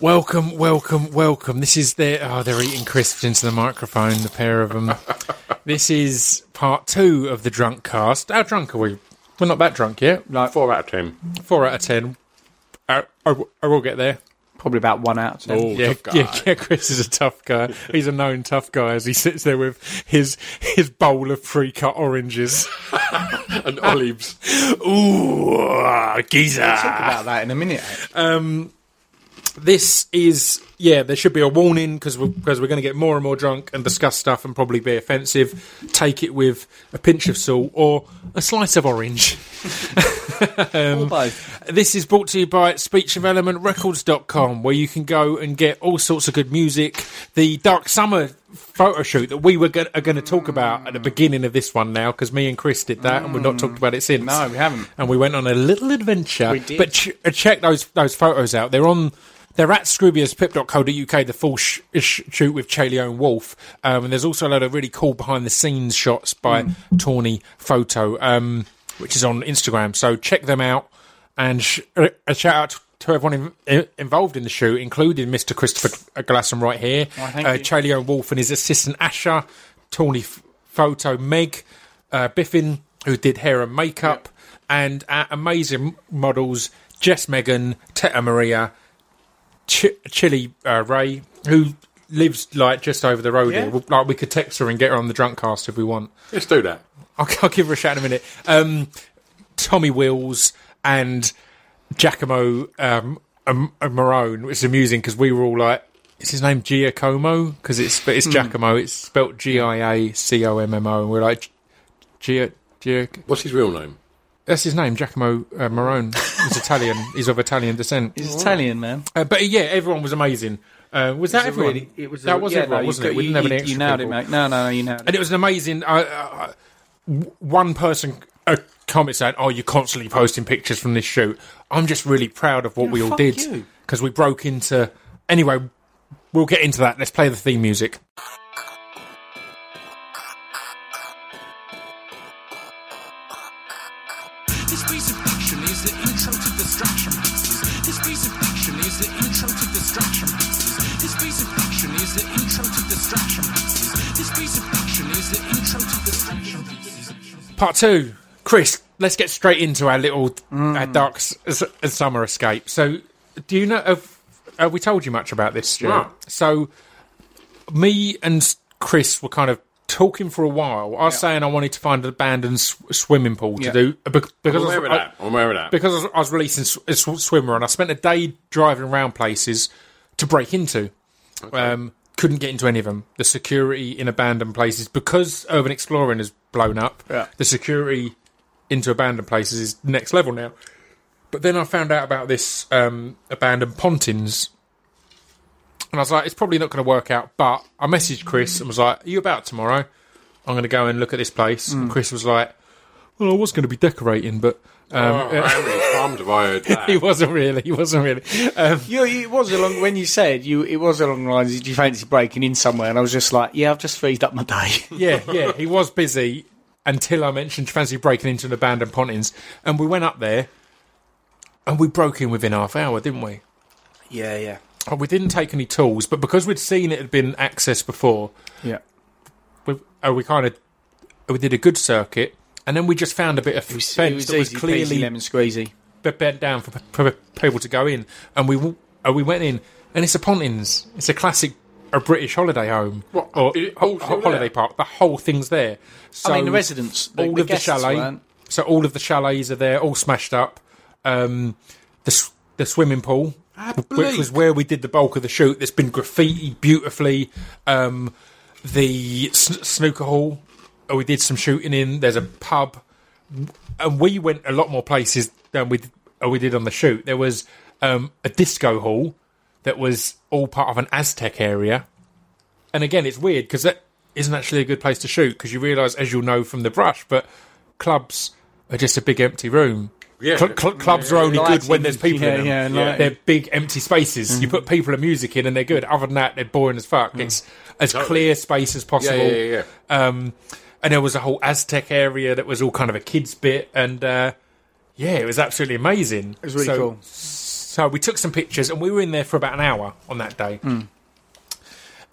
Welcome, welcome, welcome. This is their. Oh, they're eating crisps into the microphone, the pair of them. this is part two of the drunk cast. How drunk are we? We're not that drunk yet. Like Four out of ten. Four out of ten. I, I, I will get there. probably about one out of ten. Oh, Yeah, tough guy. yeah, yeah. Chris is a tough guy. He's a known tough guy as he sits there with his his bowl of pre-cut oranges. and olives. Ooh, geezer. Talk about that in a minute. Um, this is yeah. There should be a warning because we're, because we're going to get more and more drunk and discuss stuff and probably be offensive. Take it with a pinch of salt or a slice of orange. or both. This is brought to you by speechdevelopmentrecords.com, where you can go and get all sorts of good music. The Dark Summer photo shoot that we were go- are going to talk about at the beginning of this one now, because me and Chris did that, and we've not talked about it since. No, we haven't. And we went on a little adventure. We did. But ch- uh, check those those photos out. They're on. They're at scroobiuspip.co.uk, the full sh- sh- shoot with Chaleo and Wolf. Um, and there's also a lot of really cool behind the scenes shots by Mm. Tawny Photo, um, which is on Instagram. So check them out. And sh- uh, a shout out to everyone in- involved in the shoot, including Mr. Christopher Glasson right here, Oh, uh. Chaleo and Wolf and his assistant Asher, Tawny F- Photo, Meg, uh, Biffin, who did hair and makeup, and our amazing models, Jess Megan, Teta Maria, Ch- Chili uh, Ray, who lives like just over the road Yeah. here. Like we could text her and get her on the drunk cast if we want. Let's do that. I'll, I'll give her a shout in a minute. Um, Tommy Wills and Giacomo um, um, Marone, which is amusing because we were all like, "Is his name Giacomo?" Because it's it's Giacomo. It's spelt G I A C O M M O, and we're like, Gia, Gia. What's his real name? That's his name, Giacomo uh, Marone. He's Italian. He's of Italian descent. He's Italian, man. Uh, but yeah, everyone was amazing. Uh, was that It was everyone? really- it was a- that was yeah, everyone, no, wasn't you, it? We You, didn't have any you, you nailed people. it, mate. No, no, no, you nailed it. and it was an amazing. Uh, uh, one person uh, comment saying, "Oh, you're constantly posting pictures from this shoot." I'm just really proud of what Yeah, we all did because we broke into. Anyway, we'll get into that. Let's play the theme music. Part two, Chris. Let's get straight into our little uh, dark s- summer escape. So, do you know? Have, have we told you much about this, Stuart? No. So, me and Chris were kind of talking for a while. I was saying I wanted to find an abandoned s- swimming pool to Yeah. do because I'm I was- aware of I- that. I'm aware of that. because I was, I was releasing sw- a sw- swimmer and I spent a day driving around places to break into. Um, couldn't get into any of them. The security in abandoned places because urban exploring has blown up. Yeah. The security into abandoned places is next level now. But then I found out about this um, abandoned pontins. And I was like, it's probably not going to work out. But I messaged Chris and was like, Are you about tomorrow? I'm going to go and look at this place. Hmm. And Chris was like, Well, I was going to be decorating, but. Um, oh, how many times have I heard that? he wasn't really. He wasn't really. Um, You, it was along when you said you. It was along the lines. Did you fancy breaking in somewhere? And I was just like, yeah, I've just freed up my day. yeah, yeah. He was busy until I mentioned fancy breaking into an abandoned pontins, and we went up there, and we broke in within half hour, didn't we? yeah, yeah, Oh, we didn't take any tools, but because we'd seen it had been accessed before, yeah. we, uh, we kind of we did a good circuit, and then we just found a bit of It was, fence it was that was easy peasy clearly lemon squeezy. be- bent down for, for people to go in, and we uh, we went in, and it's a Pontins. It's a classic. A British holiday home What, or is it ho- holiday there? park. The whole thing's there. So I mean, the residents, the, all the of the chalet. weren't. So all of the chalets are there, all smashed up. Um, the the swimming pool, which was where we did the bulk of the shoot. that's been graffiti beautifully. Um, the s- snooker hall, we did some shooting in. There's a pub, and we went a lot more places than we d- uh, we did on the shoot. There was um, a disco hall that was all part of an Aztec area, and again, it's weird because that isn't actually a good place to shoot because you realise, as you'll know from the brush, but clubs are just a big empty room. Yeah. Cl- cl- clubs are only good when there's people yeah, in them. yeah, Yeah. They're big empty spaces. You put people and music in, and they're good. Other than that, they're boring as fuck. It's as clear space as yeah, possible. yeah, yeah, yeah. Um, and there was a whole Aztec area that was all kind of a kids bit, and uh, yeah, it was absolutely amazing. It was really cool. So So we took some pictures, and we were in there for about an hour on that day.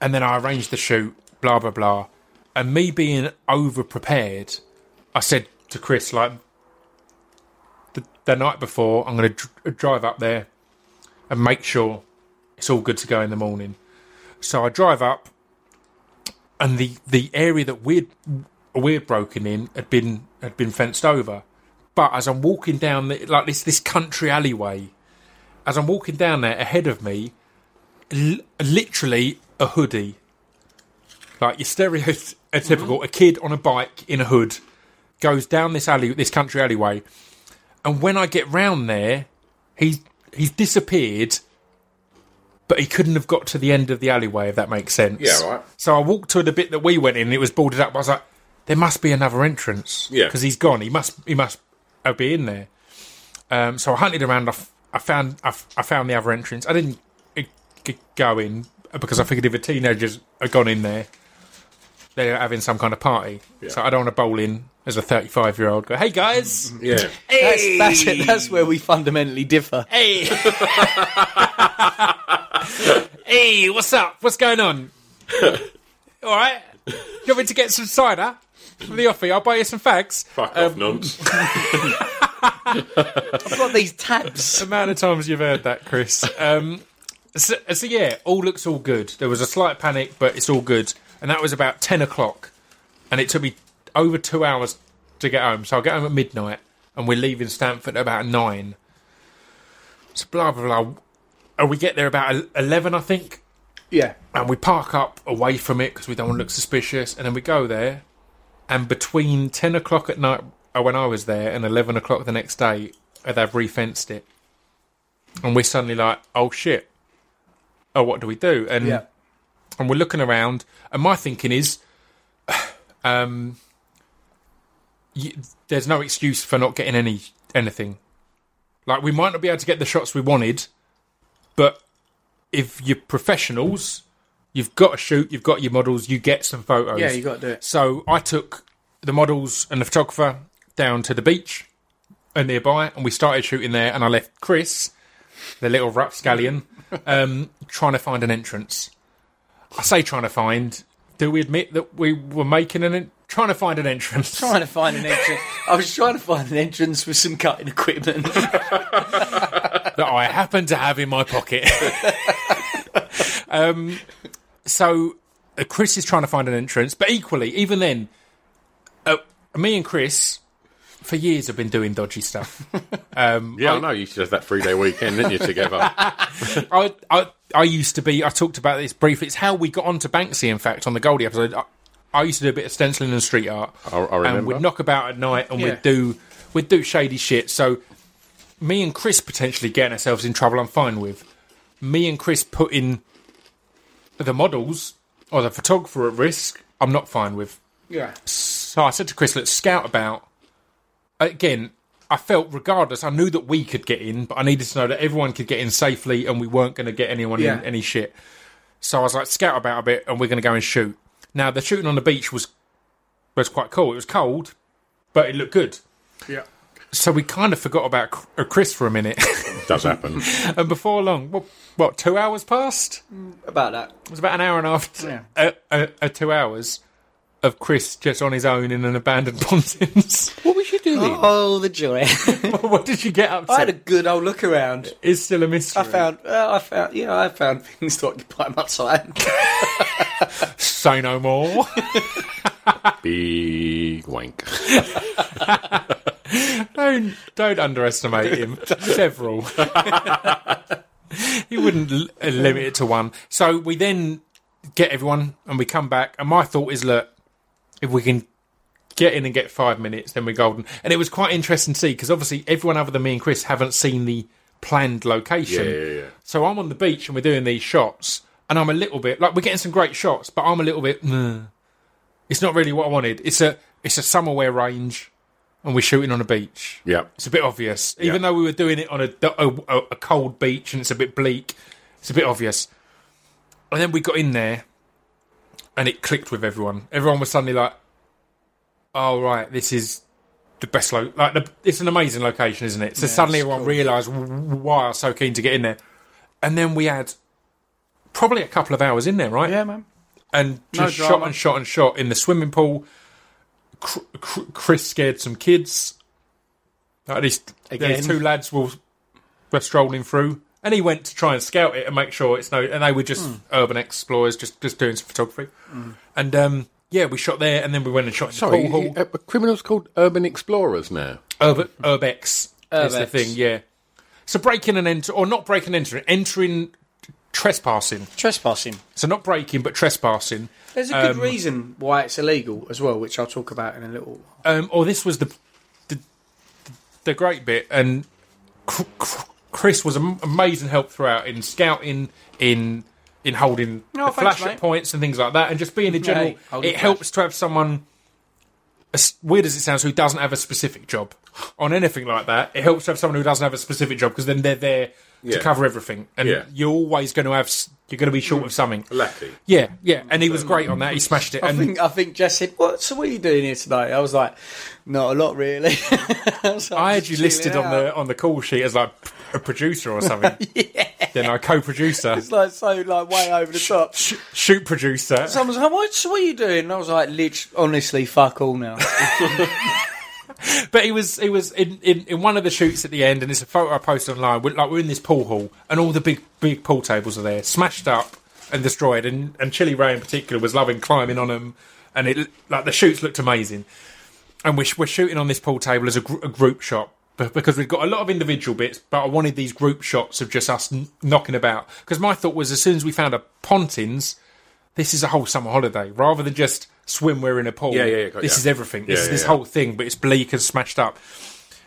And then I arranged the shoot, blah blah blah. And me being over prepared, I said to Chris like the, the night before, I'm going to dr- drive up there and make sure it's all good to go in the morning. So I drive up, and the the area that we'd we'd broken in had been had been fenced over. But as I'm walking down the, like this this country alleyway, as I'm walking down there ahead of me, l- literally a hoodie, like your stereotypical a kid on a bike in a hood, goes down this alley this country alleyway, and when I get round there, he's he's disappeared. But he couldn't have got to the end of the alleyway, if that makes sense. Yeah, right. So I walked to the bit that we went in, and it was boarded up. I was like, there must be another entrance. Yeah. because he's gone. He must. He must uh, be in there. Um, so I hunted around. I, f- I found. I, f- I found the other entrance. I didn't uh, g- go in because I figured if the teenagers had gone in there, they're having some kind of party. So I don't want to bowl in as a thirty-five-year-old. Go, hey guys. Yeah. Hey. That's, that's, it. that's where we fundamentally differ. Hey. hey, what's up? What's going on? All right. You want me to get some cider from the offie? I'll buy you some fags. Fuck off, nonce. I've got these tabs. The amount of times you've heard that, Chris. Um, so, so yeah, all looks all good. There was a slight panic, but it's all good. And that was about ten o'clock, and it took me over two hours to get home. So I get home at midnight, and we're leaving Stanford at about nine. So blah blah blah. And we get there about eleven, I think, Yeah. and we park up away from it because we don't want to look suspicious. And then we go there, and between ten o'clock at night uh, when I was there and eleven o'clock the next day, uh, they've refenced it, and we're suddenly like, "Oh shit! Oh, what do we do?" And Yeah. and we're looking around, and my thinking is, um, you, there's no excuse for not getting any anything. Like we might not be able to get the shots we wanted, but if you're professionals, you've got to shoot, you've got your models, you get some photos. Yeah, you got to do it. So I took the models and the photographer down to the beach and nearby, and we started shooting there. And I left Chris, the little rapscallion, um, trying to find an entrance. I say trying to find. Do we admit that we were making an en- trying to find an entrance? Trying to find an entrance. I was trying to find an entrance with some cutting equipment. that I happen to have in my pocket. um, so uh, Chris is trying to find an entrance, but equally, even then, uh, me and Chris for years have been doing dodgy stuff. Um, Yeah, I know. You used to have that three day weekend, didn't you, together? I, I I used to be. I talked about this briefly. It's how we got onto Banksy. In fact, on the Goldie episode, I, I used to do a bit of stenciling and street art. I, I and we'd knock about at night and Yeah. we'd do we'd do shady shit. So me and Chris potentially getting ourselves in trouble. I'm fine with. Me and Chris putting the models or the photographer at risk. I'm not fine with. yeah. So I said to Chris, let's scout about. Again, I felt regardless, I knew that we could get in, but I needed to know that everyone could get in safely and we weren't going to get anyone Yeah. in any shit. So I was like, scout about a bit and we're going to go and shoot. Now, the shooting on the beach was was quite cool. It was cold, but it looked good. Yeah. So we kind of forgot about uh, Chris for a minute. Does happen. and before long, what, what, two hours passed? About that. It was about an hour and a half, Yeah. uh, uh, uh, two hours of Chris just on his own in an abandoned Pontins. what was you doing? Oh, the joy. what did you get up to? I had a good old look around. It's still a mystery. I found, uh, I found, you know, I found things to occupy my time. Say no more. Big wank. don't don't underestimate him. Several. he wouldn't l- uh, limit it to one. So we then get everyone and we come back. And my thought is, look, if we can get in and get five minutes, then we're golden. And it was quite interesting to see because obviously everyone other than me and Chris haven't seen the planned Yeah, location. yeah, yeah. So I'm on the beach and we're doing these shots, and I'm a little bit like we're getting some great shots, but I'm a little bit. "Nah." It's not really what I wanted. It's a it's a summer wear range, and we're shooting on a beach. Yeah. It's a bit obvious, even Yeah. though we were doing it on a, a a cold beach and it's a bit bleak. It's a bit obvious. And then we got in there, and it clicked with everyone. Everyone was suddenly like, "Oh right, this is the best lo- like the, it's an amazing location, isn't it? So suddenly everyone realised why I was so keen to get in there, and then we had probably a couple of hours in there, right? Yeah, man. And No just shot and shot and shot in the swimming pool. Cr- Cr- Chris scared some kids. At least Again. these two lads were, were strolling through, and he went to try and scout it and make sure it's no. And they were just Hmm. urban explorers, just just doing some photography. And um, yeah, we shot there, and then we went and shot in the Sorry, pool hall. uh, criminals called urban explorers now. Urb- Urbex is the thing, yeah. So breaking and enter, or not breaking and entering, entering trespassing. Trespassing. So not breaking, but trespassing. There's a good Um, reason why it's illegal as well, which I'll talk about in a little. um, or this was the, the the great bit, and Cr- Cr- Chris was am- amazing help throughout in scouting, in in holding Oh, the thanks, flash mate. at points and things like that, and just being in general. Hey, holding it flash. helps to have someone, as weird as it sounds, who doesn't have a specific job on anything like that. It helps to have someone who doesn't have a specific job because then they're there Yeah. to cover everything, and Yeah. you're always going to have you're going to be short of something. Lucky. Yeah, yeah, and he was great on that. He smashed it. I and think I think Jess said, "What? So what are you doing here today?" I was like, "Not a lot, really." I, I had you listed chilling on the on the call sheet as like a producer or something. yeah. Then I co-producer, It's like so like way over the top. sh- shoot producer. Someone's like, "What? What are you doing?" And I was like, "Lit, honestly, fuck all now." But he was he was in, in, in one of the shoots at the end, and it's a photo I posted online. We're, like we're in this pool hall, and all the big big pool tables are there, smashed up and destroyed. And and Chili Ray in particular was loving climbing on them, and it like the shoots looked amazing. And we're, we're shooting on this pool table as a, gr- a group shot because we've got a lot of individual bits, but I wanted these group shots of just us n- knocking about. Because my thought was, as soon as we found a Pontins, this is a whole summer holiday rather than just swim we're in a pool. Yeah, yeah, yeah, This ya. is everything. This Yeah, is this yeah. whole thing, but it's bleak and smashed up.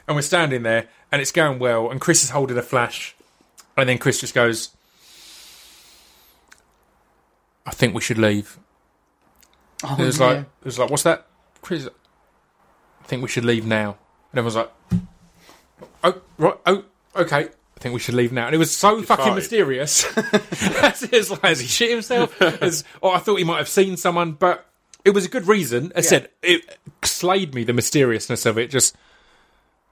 And we're standing there, and it's going well. And Chris is holding a flash, and then Chris just goes, "I think we should leave." Oh, it was like, it was like, "What's that?" Chris, I think we should leave now. And everyone's like, "Oh, right, oh, okay." I think we should leave now. And it was so fucking mysterious. was like, has he shit himself? As, or I thought he might have seen someone, but it was a good reason. I said it slayed me the mysteriousness of it. Just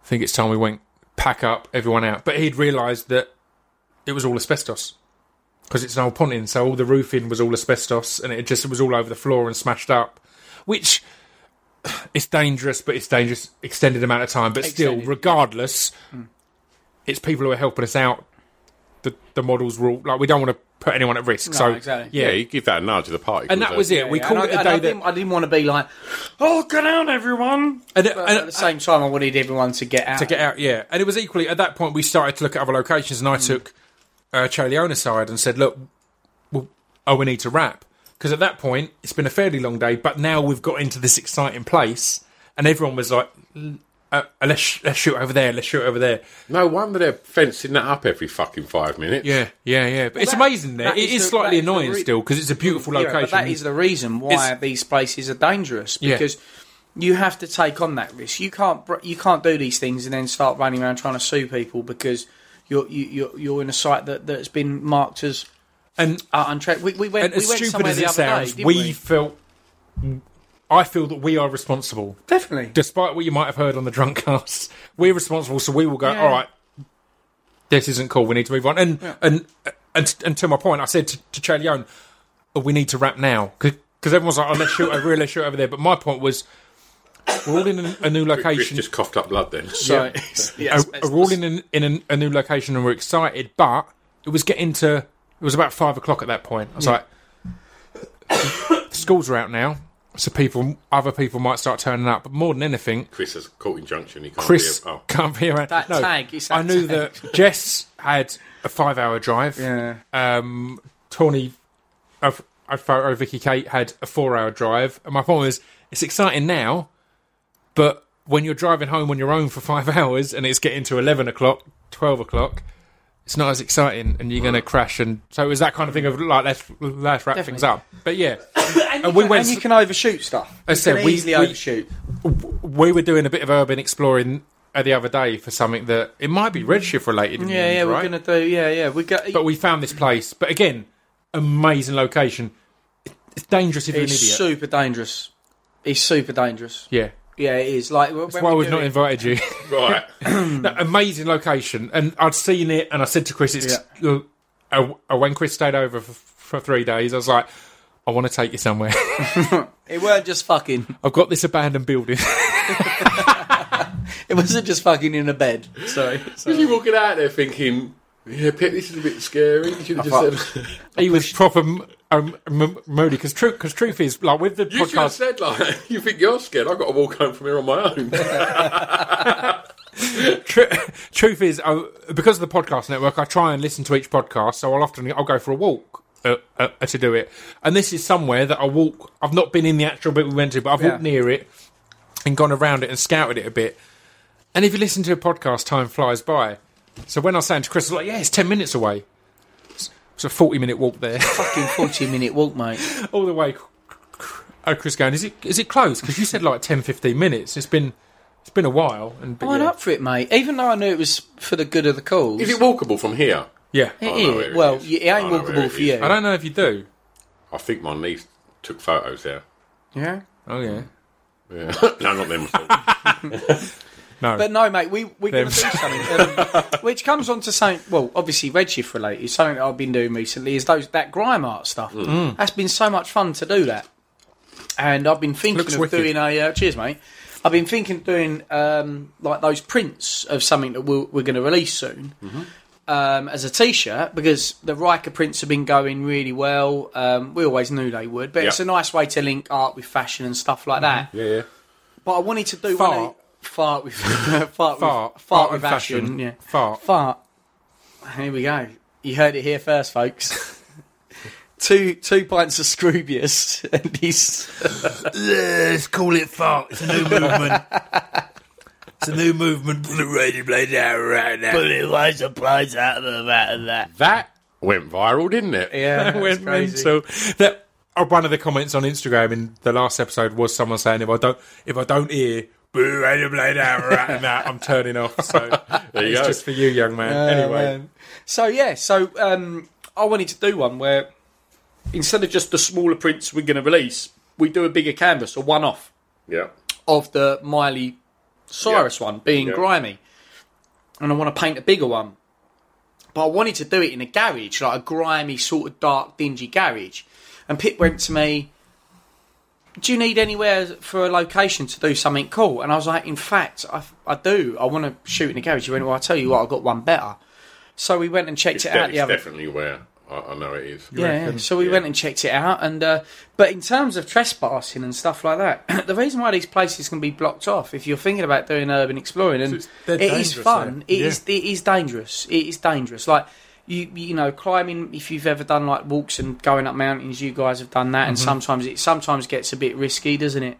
I think it's time we went pack up, everyone out. But he'd realised that it was all asbestos because it's an old Pontins, so all the roofing was all asbestos, and it just it was all over the floor and smashed up, which. It's dangerous, but it's dangerous extended amount of time. But still, Extended. regardless, it's people who are helping us out. The the models rule like we don't want to put anyone at risk. No, so exactly. yeah, Yeah, you give that a nudge to the party. and that was it. we Yeah, called and it I, a day I, that didn't, I didn't want to be like, "Oh, get out, everyone!" and, But and- at the same time, I wanted everyone to get out. to get out. Yeah, and it was equally at that point we started to look at other locations, and I took uh, Charlie aside and said, "Look, well, oh, we need to wrap." Because at that point, it's been a fairly long day, but now we've got into this exciting place, and everyone was like, uh, "Let's sh- let's shoot over there, let's shoot over there." No wonder they're fencing that up every fucking five minutes. Yeah, yeah, yeah. But it's that- amazing there. that It is is the- slightly the annoying re- still because it's a beautiful Yeah, location. but that is the reason why It's- these places are dangerous Yeah. because you have to take on that risk. You can't you can't do these things and then start running around trying to sue people because you're you, you're, you're in a site that that's been marked as and uh, untra- we, we went and we as went stupid somewhere as the it other sounds, day. didn't we, we felt. I feel that we are responsible, definitely despite what you might have heard on the drunk cast. We're responsible, so we will go. Yeah. All right, this isn't cool. We need to move on. And and, and and to my point, I said to, to Charlie Owen, oh, we need to wrap now because everyone's like, oh, let's shoot over here, let's shoot over there. But my point was, we're all in a, a new Chris location. just coughed up blood then. so we're all in, an, in an, a new location and we're excited, but it was getting to it was about five o'clock at that point. I was like, schools are out now, so people, other people might start turning up. But more than anything, Chris has caught injunction. He can't Chris be a- oh. can't be around. That no, tag, it's I knew tag. that Jess had a five-hour drive. Yeah. Um, Tawny, of I photo Vicky Kate had a four-hour drive, and my point is, it's exciting now, but when you're driving home on your own for five hours and it's getting to eleven o'clock, twelve o'clock. It's not as exciting, and you're going to crash. And so it was that kind of thing of like let's let's wrap things up. But yeah, and, you and we can, went and you can overshoot stuff. I said, we- easily we- overshoot. we were doing a bit of urban exploring the other day for something that it might be redshift related. In the Yeah, end, yeah, we're right? gonna do. Yeah, yeah, we got. But we found this place. But again, amazing location. It's dangerous if you're an it's idiot. super dangerous. It's super dangerous. yeah, Yeah, it is. Like That's why we've not invited you. Right. No, amazing location, and I'd seen it, and I said to Chris, "It's uh, uh, when Chris stayed over for, for three days. I was like, I want to take you somewhere. It weren't just fucking. I've got this abandoned building. It wasn't just fucking in a bed. Sorry. Was you walking out there thinking, yeah, Pip, this is a bit scary? You should have just said, he was proper m- um, m- moody because truth, because truth is, like with the you should have podcast, said, like, you think you're scared? I've got to walk home from here on my own. tr- truth is, uh, because of the podcast network, I try and listen to each podcast. So I'll often I'll go for a walk. Uh, uh, to do it, and this is somewhere that I walk. I've not been in the actual bit we went to, but I've walked near it and gone around it and scouted it a bit. And if you listen to a podcast, time flies by. So when I was saying to Chris, I was like, "Yeah, it's ten minutes away." It's it's a forty-minute walk there, fucking 40 minute walk, mate. all the way. Oh, Chris, going, is it is it close? Because you said like 10, 15 minutes. It's been it's been a while, and I'm yeah. up for it, mate. Even though I knew it was for the good of the cause. is it walkable from here? yeah. It I know is. where it well, is. it ain't I know where walkable it for is. you. I don't know if you do. I think my niece took photos there. Yeah. Oh yeah. Yeah. no, not them. at all. No. But no, mate, we we're going to do something, um, which comes on to something. Well, obviously Redshift related. Something that I've been doing recently is those that grime art stuff. That's been so much fun to do that, and I've been thinking Looks of wicked. doing a uh, cheers, mate. I've been thinking of doing um, like those prints of something that we'll, we're going to release soon. Um, as a T-shirt because the Riker prints have been going really well. Um, we always knew they would, but it's a nice way to link art with fashion and stuff like that. yeah, yeah. But I wanted to do Fart. one of- fart with fart, Fart. with, Fart with with fashion. fashion. Yeah, Fart. fart. Here we go. You heard it here first, folks. two two pints of Scroobius, and he's Let's call it fart. It's a new movement. it's a new movement for the radio blade out right now. Put it like supplies out of that and that. That went viral, didn't it? yeah, That went mental. That uh, one of the comments on Instagram in the last episode was someone saying, "If I don't, if I don't hear." Boo, radio blade out, rat, and that I'm turning off. So There you it's go. just for you, young man. anyway, Um, so yeah, so um, I wanted to do one where instead of just the smaller prints we're going to release, we do a bigger canvas, a one-off. Yeah. of the Miley Cyrus one being Yeah. grimy, and I want to paint a bigger one. But I wanted to do it in a garage, like a grimy, sort of dark, dingy garage. And Pip went to me, "Do you need anywhere for a location to do something cool?" And I was like, "In fact, I, I do. I want to shoot in a garage." He went, "Well, I tell you what, I've got one better." So we went and checked It's, it de- out the it's other definitely where I, I know it is. yeah, reckon? so we Yeah. went and checked it out, and uh, but in terms of trespassing and stuff like that, the reason why these places can be blocked off, if you're thinking about doing urban exploring, and it's- it is fun, there. it is Yeah. it is dangerous, it is dangerous. Like you you know climbing, if you've ever done like walks and going up mountains, you guys have done that, Mm-hmm. and sometimes it sometimes gets a bit risky, doesn't it?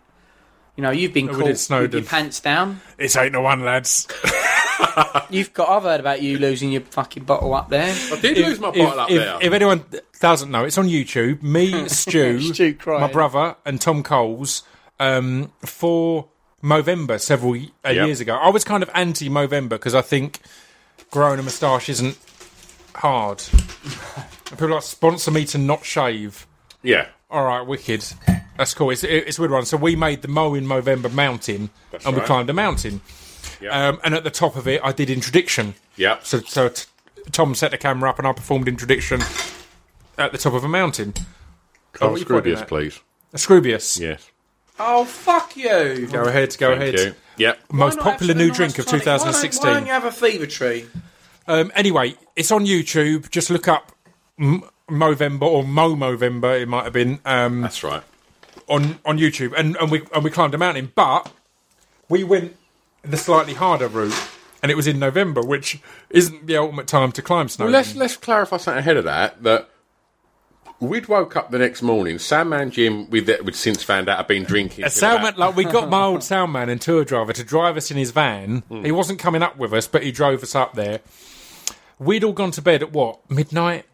You know, you've been Oh, we caught with your pants down. it's eight to one, lads. You've got. I've heard about you losing your fucking bottle up there. I did lose my bottle up if, there. if anyone doesn't know, it's on YouTube. Me, Stu, Stu my brother, and Tom Coles um, for Movember several uh, Yep. years ago. I was kind of anti Movember because I think growing a moustache isn't hard. And people like sponsor me to not shave. yeah. All right, wicked. That's cool. It's, it's a weird one. So we made the Mo in Movember mountain, That's and we climbed a mountain. Yeah. Um, and at the top of it, I did introduction. yeah. So, so t- Tom set the camera up and I performed introduction at the top of a mountain. Come what you pointing Scroobius, please. A Scroobius. Yes. Oh fuck you! Go ahead, go Thank ahead. you. Yep. Most popular new some drink nice of tonic? Why don't- 2016. Why don't, you have a fever tree? Um, anyway, it's on YouTube. Just look up M- Movember or Mo Movember. It might have been um, That's right. on on YouTube, and, and we and we climbed a mountain. But we went the slightly harder route, and it was in November, which isn't the ultimate time to climb snow. Well, let's let's clarify something ahead of that. That we'd woke up the next morning. Sam and Jim, we'd, we'd since found out, had been drinking. A soundman, like we got my old soundman and tour driver to drive us in his van. He wasn't coming up with us, but he drove us up there. We'd all gone to bed at what midnight,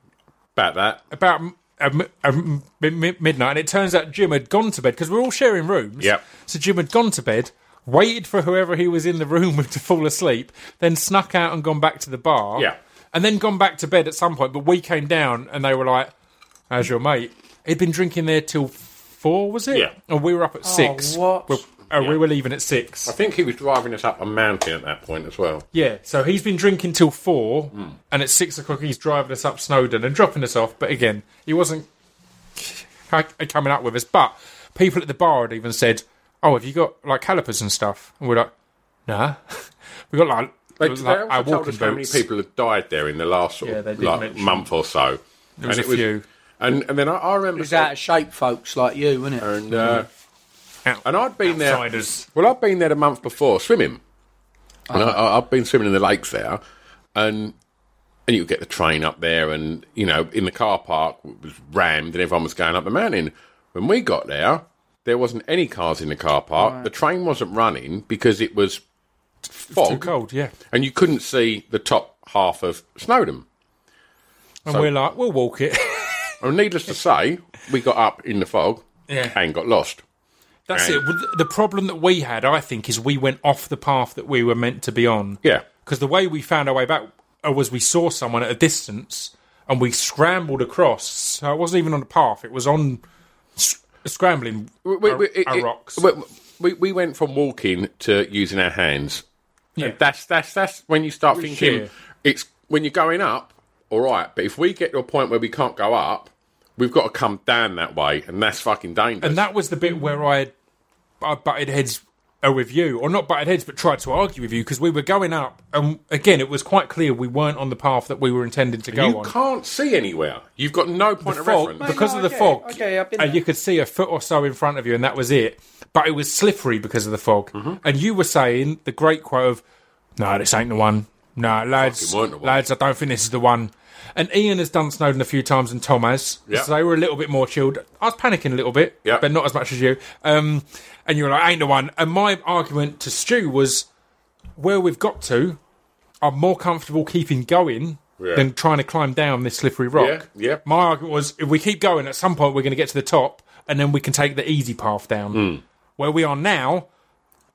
about that. about um, um, mi- mi- midnight, and it turns out Jim had gone to bed because we're all sharing rooms. Yep. So Jim had gone to bed, waited for whoever he was in the room with to fall asleep, then snuck out and gone back to the bar. Yeah. And then gone back to bed at some point. But we came down and they were like, "How's your mate?" He'd been drinking there till four, was it? Yeah. And we were up at six. what? Well, Yeah. We were leaving at six. I think he was driving us up a mountain at that point as well. Yeah, so he's been drinking till four, and at six o'clock he's driving us up Snowdon and dropping us off. But again, he wasn't c- coming up with us. But people at the bar had even said, "Oh, have you got like calipers and stuff?" And we're like, "Nah, we got like, They, like they also our told walking us how many boots." people had died there in the last sort Yeah, of they did like, mention- month or so. There was and a few. And, and then I, I remember... It was out of shape, folks, like you, wasn't it? and, uh, Out- and I'd been there... Well, I've been there a month before swimming. And I, I, I've been swimming in the lakes there, and and you get the train up there, and you know, in the car park it was rammed, and everyone was going up the mountain. When we got there, there wasn't any cars in the car park. The train wasn't running because it was fog, Too cold, yeah. and you couldn't see the top half of Snowdon. And So- we're like, we'll walk it. And needless to say, we got up in the fog Yeah. and got lost. That's Right. it. The problem that we had, I think, is we went off the path that we were meant to be on. Yeah. Because the way we found our way back was we saw someone at a distance and we scrambled across. So it wasn't even on the path; it was on s- scrambling We, we, a- we- it- a it- rocks. we, we, we went from walking to using our hands. Yeah. And that's that's that's when you start thinking it's when you're going up, all right. But if we get to a point where we can't go up, we've got to come down that way, and that's fucking dangerous. and that was the bit where I, I butted heads uh, with you, or not butted heads, but tried to argue with you because we were going up, and again, it was quite clear we weren't on the path that we were intending to go you on. You can't see anywhere. You've got no point of fog, reference. because no, of the okay, fog, okay, I've been and you could see a foot or so in front of you, and that was it. But it was slippery because of the fog. Mm-hmm. And you were saying the great quote of, "No, this ain't the one. No, lads, Fucking weren't the one." lads, I don't think this is the one." And Ian has done Snowdon a few times, and Tom has. Yeah. So they were a little bit more chilled. I was panicking a little bit, Yeah. but not as much as you. Um, and you were like, "Ain't the one." And my argument to Stu was, where we've got to, I'm more comfortable keeping going Yeah. than trying to climb down this slippery rock. Yeah, yeah. My argument was if we keep going, at some point we're going to get to the top, and then we can take the easy path down. Hmm. Where we are now,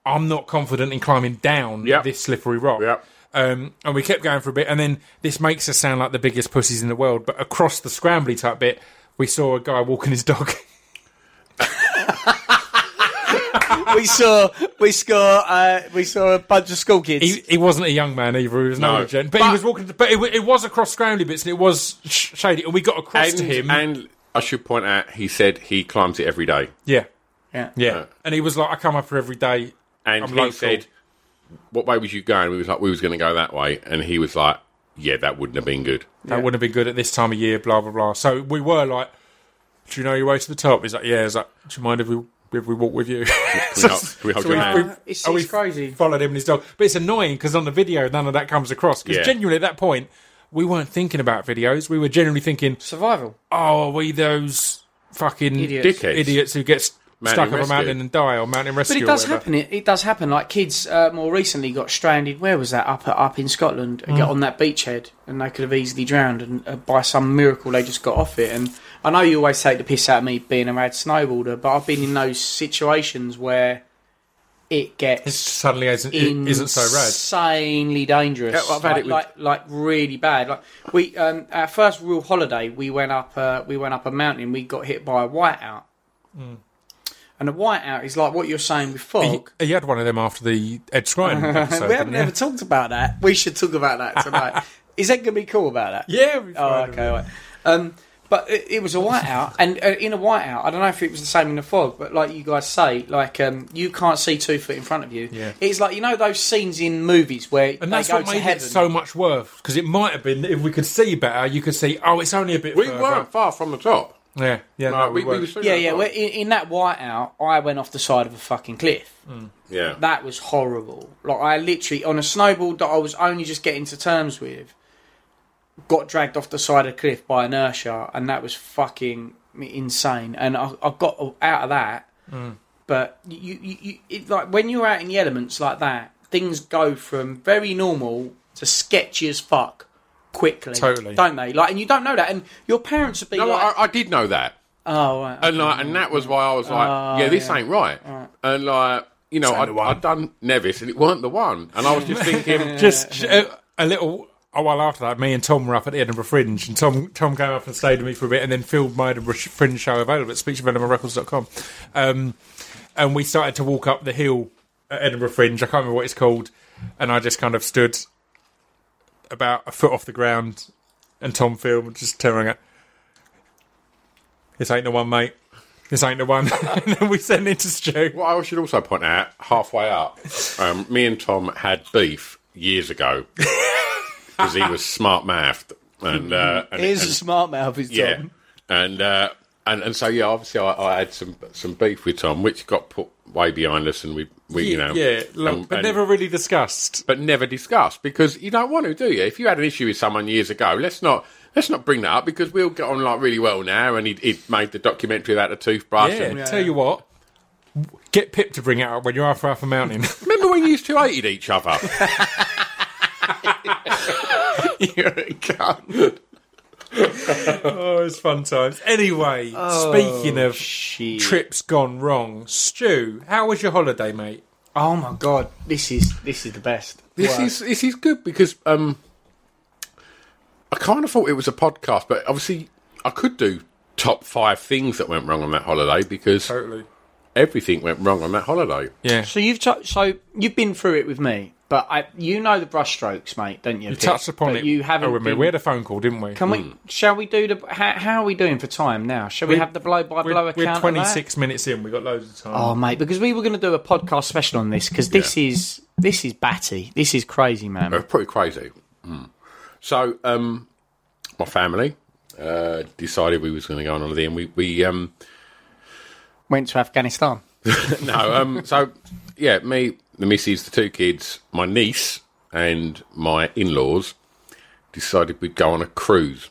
I'm not confident in climbing down Yeah. this slippery rock. Yeah. Um, and we kept going for a bit, and then this makes us sound like the biggest pussies in the world. But across the scrambly type bit, we saw a guy walking his dog. we saw, we saw, uh, we saw a bunch of school kids. he, he wasn't a young man either; he was no, No. gent. But, he was walking. But it, it was across scrambly bits, and it was sh- shady. And we got across and, to him. and I should point out, he said he climbs it every day. yeah, yeah. yeah. Yeah. And he was like, "I come up here every day." And I'm he local. said, "What way was you going?" We was like, "We was going to go that way," and he was like, "Yeah, that wouldn't have been good." That wouldn't have been good at this time of year, blah blah blah. So we were like, "Do you know your way to the top?" He's like, "Yeah." He's like, "Do you mind if we if we walk with you?" Can we hold, can so your hand? we- It's, it's we crazy. Followed him and his dog, but it's annoying because on the video none of that comes across. Because Yeah. genuinely at that point we weren't thinking about videos. We were generally thinking, Survival. "Oh, are we those fucking Idiots. Idiots who get stuck Mountain up a mountain and die, or mountain rescue. But it does whatever. happen. It, it does happen. Like kids uh, more recently got stranded. Where was that? Up up in Scotland. Mm. Got on that beachhead, and they could have easily drowned. And uh, by some miracle, they just got off it. And I know you always take the piss out of me being a mad snowboarder, but I've been in those situations where it It gets suddenly isn't, it isn't so rad. insanely dangerous. Yeah, well, I've had like, it with- like like really bad. Like we um, our first real holiday, we went up uh, we went up a mountain. We got hit by a whiteout. And a whiteout is like what you're saying with fog. He, he had one of them after the Ed Skrein episode. we haven't ever talked about that. We should talk about that tonight. Is that going to be cool about that? yeah. Oh, okay. Right. Um, but it, it was a whiteout, and uh, in a whiteout, I don't know if it was the same in the fog, but like you guys say, like um, you can't see two foot in front of you. Yeah. It's like you know those scenes in movies where And they that's go what to made heaven. it so much worse because it might have been if we could see better. You could see, oh, it's only a bit. We further. weren't far from the top. Yeah, yeah. No, no, we, we, we weren't. were still yeah, yeah. well, In, in that whiteout, I went off the side of a fucking cliff. Mm. yeah. That was horrible. Like I literally on a snowboard that I was only just getting to terms with, got dragged off the side of the cliff by inertia, and that was fucking insane. And I, I got out of that, mm. but you, you, you it, like when you're out in the elements like that, things go from very normal to sketchy as fuck quickly. Totally. don't they? Like, and you don't know that, and your parents would be No, like, I, I did know that, "Oh, right, and like, and that was why I was like, Oh, yeah, this yeah. ain't right. And like, you know, ain't I'd, the one. I'd done Nevis, and it weren't the one. And I was just thinking, just a, a little. A while after that, me and Tom were up at the Edinburgh Fringe, and Tom Tom came up and stayed with me for a bit, and then filmed my Edinburgh Fringe show available at speechofedinburghrecords.com. Um, and we started to walk up the hill at Edinburgh Fringe. I can't remember what it's called, and I just kind of stood about a foot off the ground, and Tom filmed just tearing it, "This ain't the one, mate. This ain't the one." and then we sent it to Stu. What I should also point out, halfway up, um, me and Tom had beef years ago because he was smart mouthed, and, uh, and, Here's and a smart mouth, is Tom. yeah, and uh, and and so yeah, obviously I, I had some some beef with Tom, which got put way behind us, and we we you know yeah, look, and- but and- never really discussed. but never discussed because you don't want to, do you? If you had an issue with someone years ago, let's not let's not bring that up because we'll get on like really well now. And he he made the documentary about the toothbrush. Yeah, and- tell you what. Get Pip to bring it up when you're after half a mountain. remember when you used to hated each other? You're a cunt. Oh, it's fun times. Anyway, speaking of Shit. trips gone wrong, Stu, how was your holiday, mate? Oh my god, this is this is the best. This Wow. is this is good because um, I kind of thought it was a podcast, but obviously I could do top five things that went wrong on that holiday because Totally. everything went wrong on that holiday. Yeah. So you've t- so you've been through it with me, but I you know the brushstrokes, mate, don't you? You Pip? touched upon But it. You haven't. oh, with me. been- We had a phone call, didn't we? Can we? Shall we do the? How, how are we doing for time now? Shall we, We- have the blow by blow we're, account? we're 26 minutes in. We got loads of time. Oh, mate, because we were going to do a podcast special on this because this is this is batty. This is crazy, man. Uh, pretty crazy. Mm. So, um, my family uh, decided we was going to go on holiday, and we we um, Went to Afghanistan. no, um, so yeah, me, the missus, the two kids, my niece, and my in-laws decided we'd go on a cruise.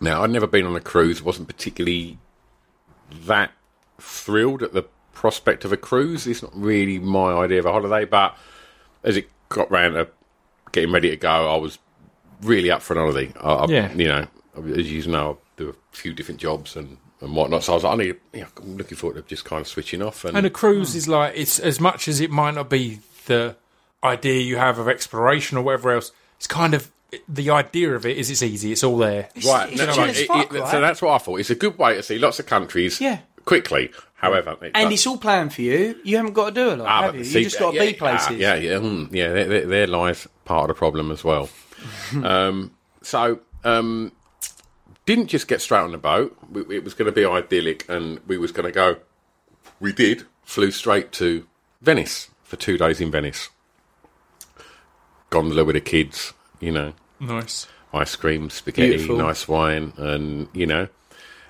Now, I'd never been on a cruise; wasn't particularly that thrilled at the prospect of a cruise. It's not really my idea of a holiday, but as it got round to getting ready to go, I was really up for an holiday. I, I, Yeah. you know, as you know, I do a few different jobs and, and whatnot. So I was like, I need, yeah, I'm looking forward to just kind of switching off. And, And a cruise is like it's as much as it might not be the idea you have of exploration or whatever else. It's kind of the idea of it is it's easy. It's all there. right, it's no, chill right, it- fuck, it- right? so that's what I thought. It's a good way to see lots of countries Yeah. quickly. However, it And it's all planned for you. You haven't got to do a lot, Ah, have you? see, you just got to yeah, be places. ah, Yeah, yeah, mm, yeah. There, there, there lies part of the problem as well. um, so, um, didn't just get straight on the boat. It was going to be idyllic, and we was going to go. We did. Flew straight to Venice for two days in Venice. Gondola with the kids, you know, Nice. ice cream, spaghetti, Beautiful. nice wine, and you know,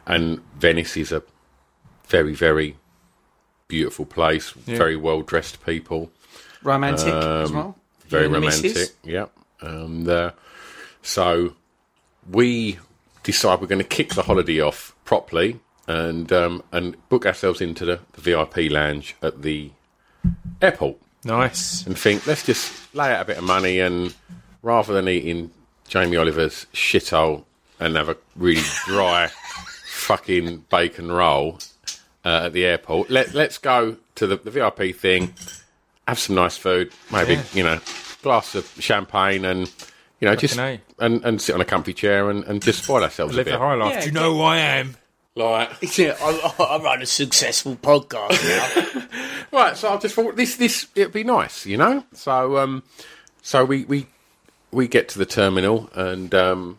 and Venice is a very, very beautiful place. Very well dressed people, Romantic as well. Um, very You and the romantic. Yep. And uh, so we decide we're going to kick the holiday off properly and um, and book ourselves into the, the VIP lounge at the airport Nice. and think let's just lay out a bit of money and rather than eating Jamie Oliver's shithole and have a really dry fucking bacon roll uh, at the airport, let let's go to the, the VIP thing, have some nice food, maybe Yeah. you know, glass of champagne and you know just and, and sit on a comfy chair and, and just spoil ourselves Live a the bit. high life. Yeah, Do you know who I am? Like Yeah, I, I run a successful podcast now. Right, so I just thought this this it'd be nice, you know. So um, so we we we get to the terminal and um,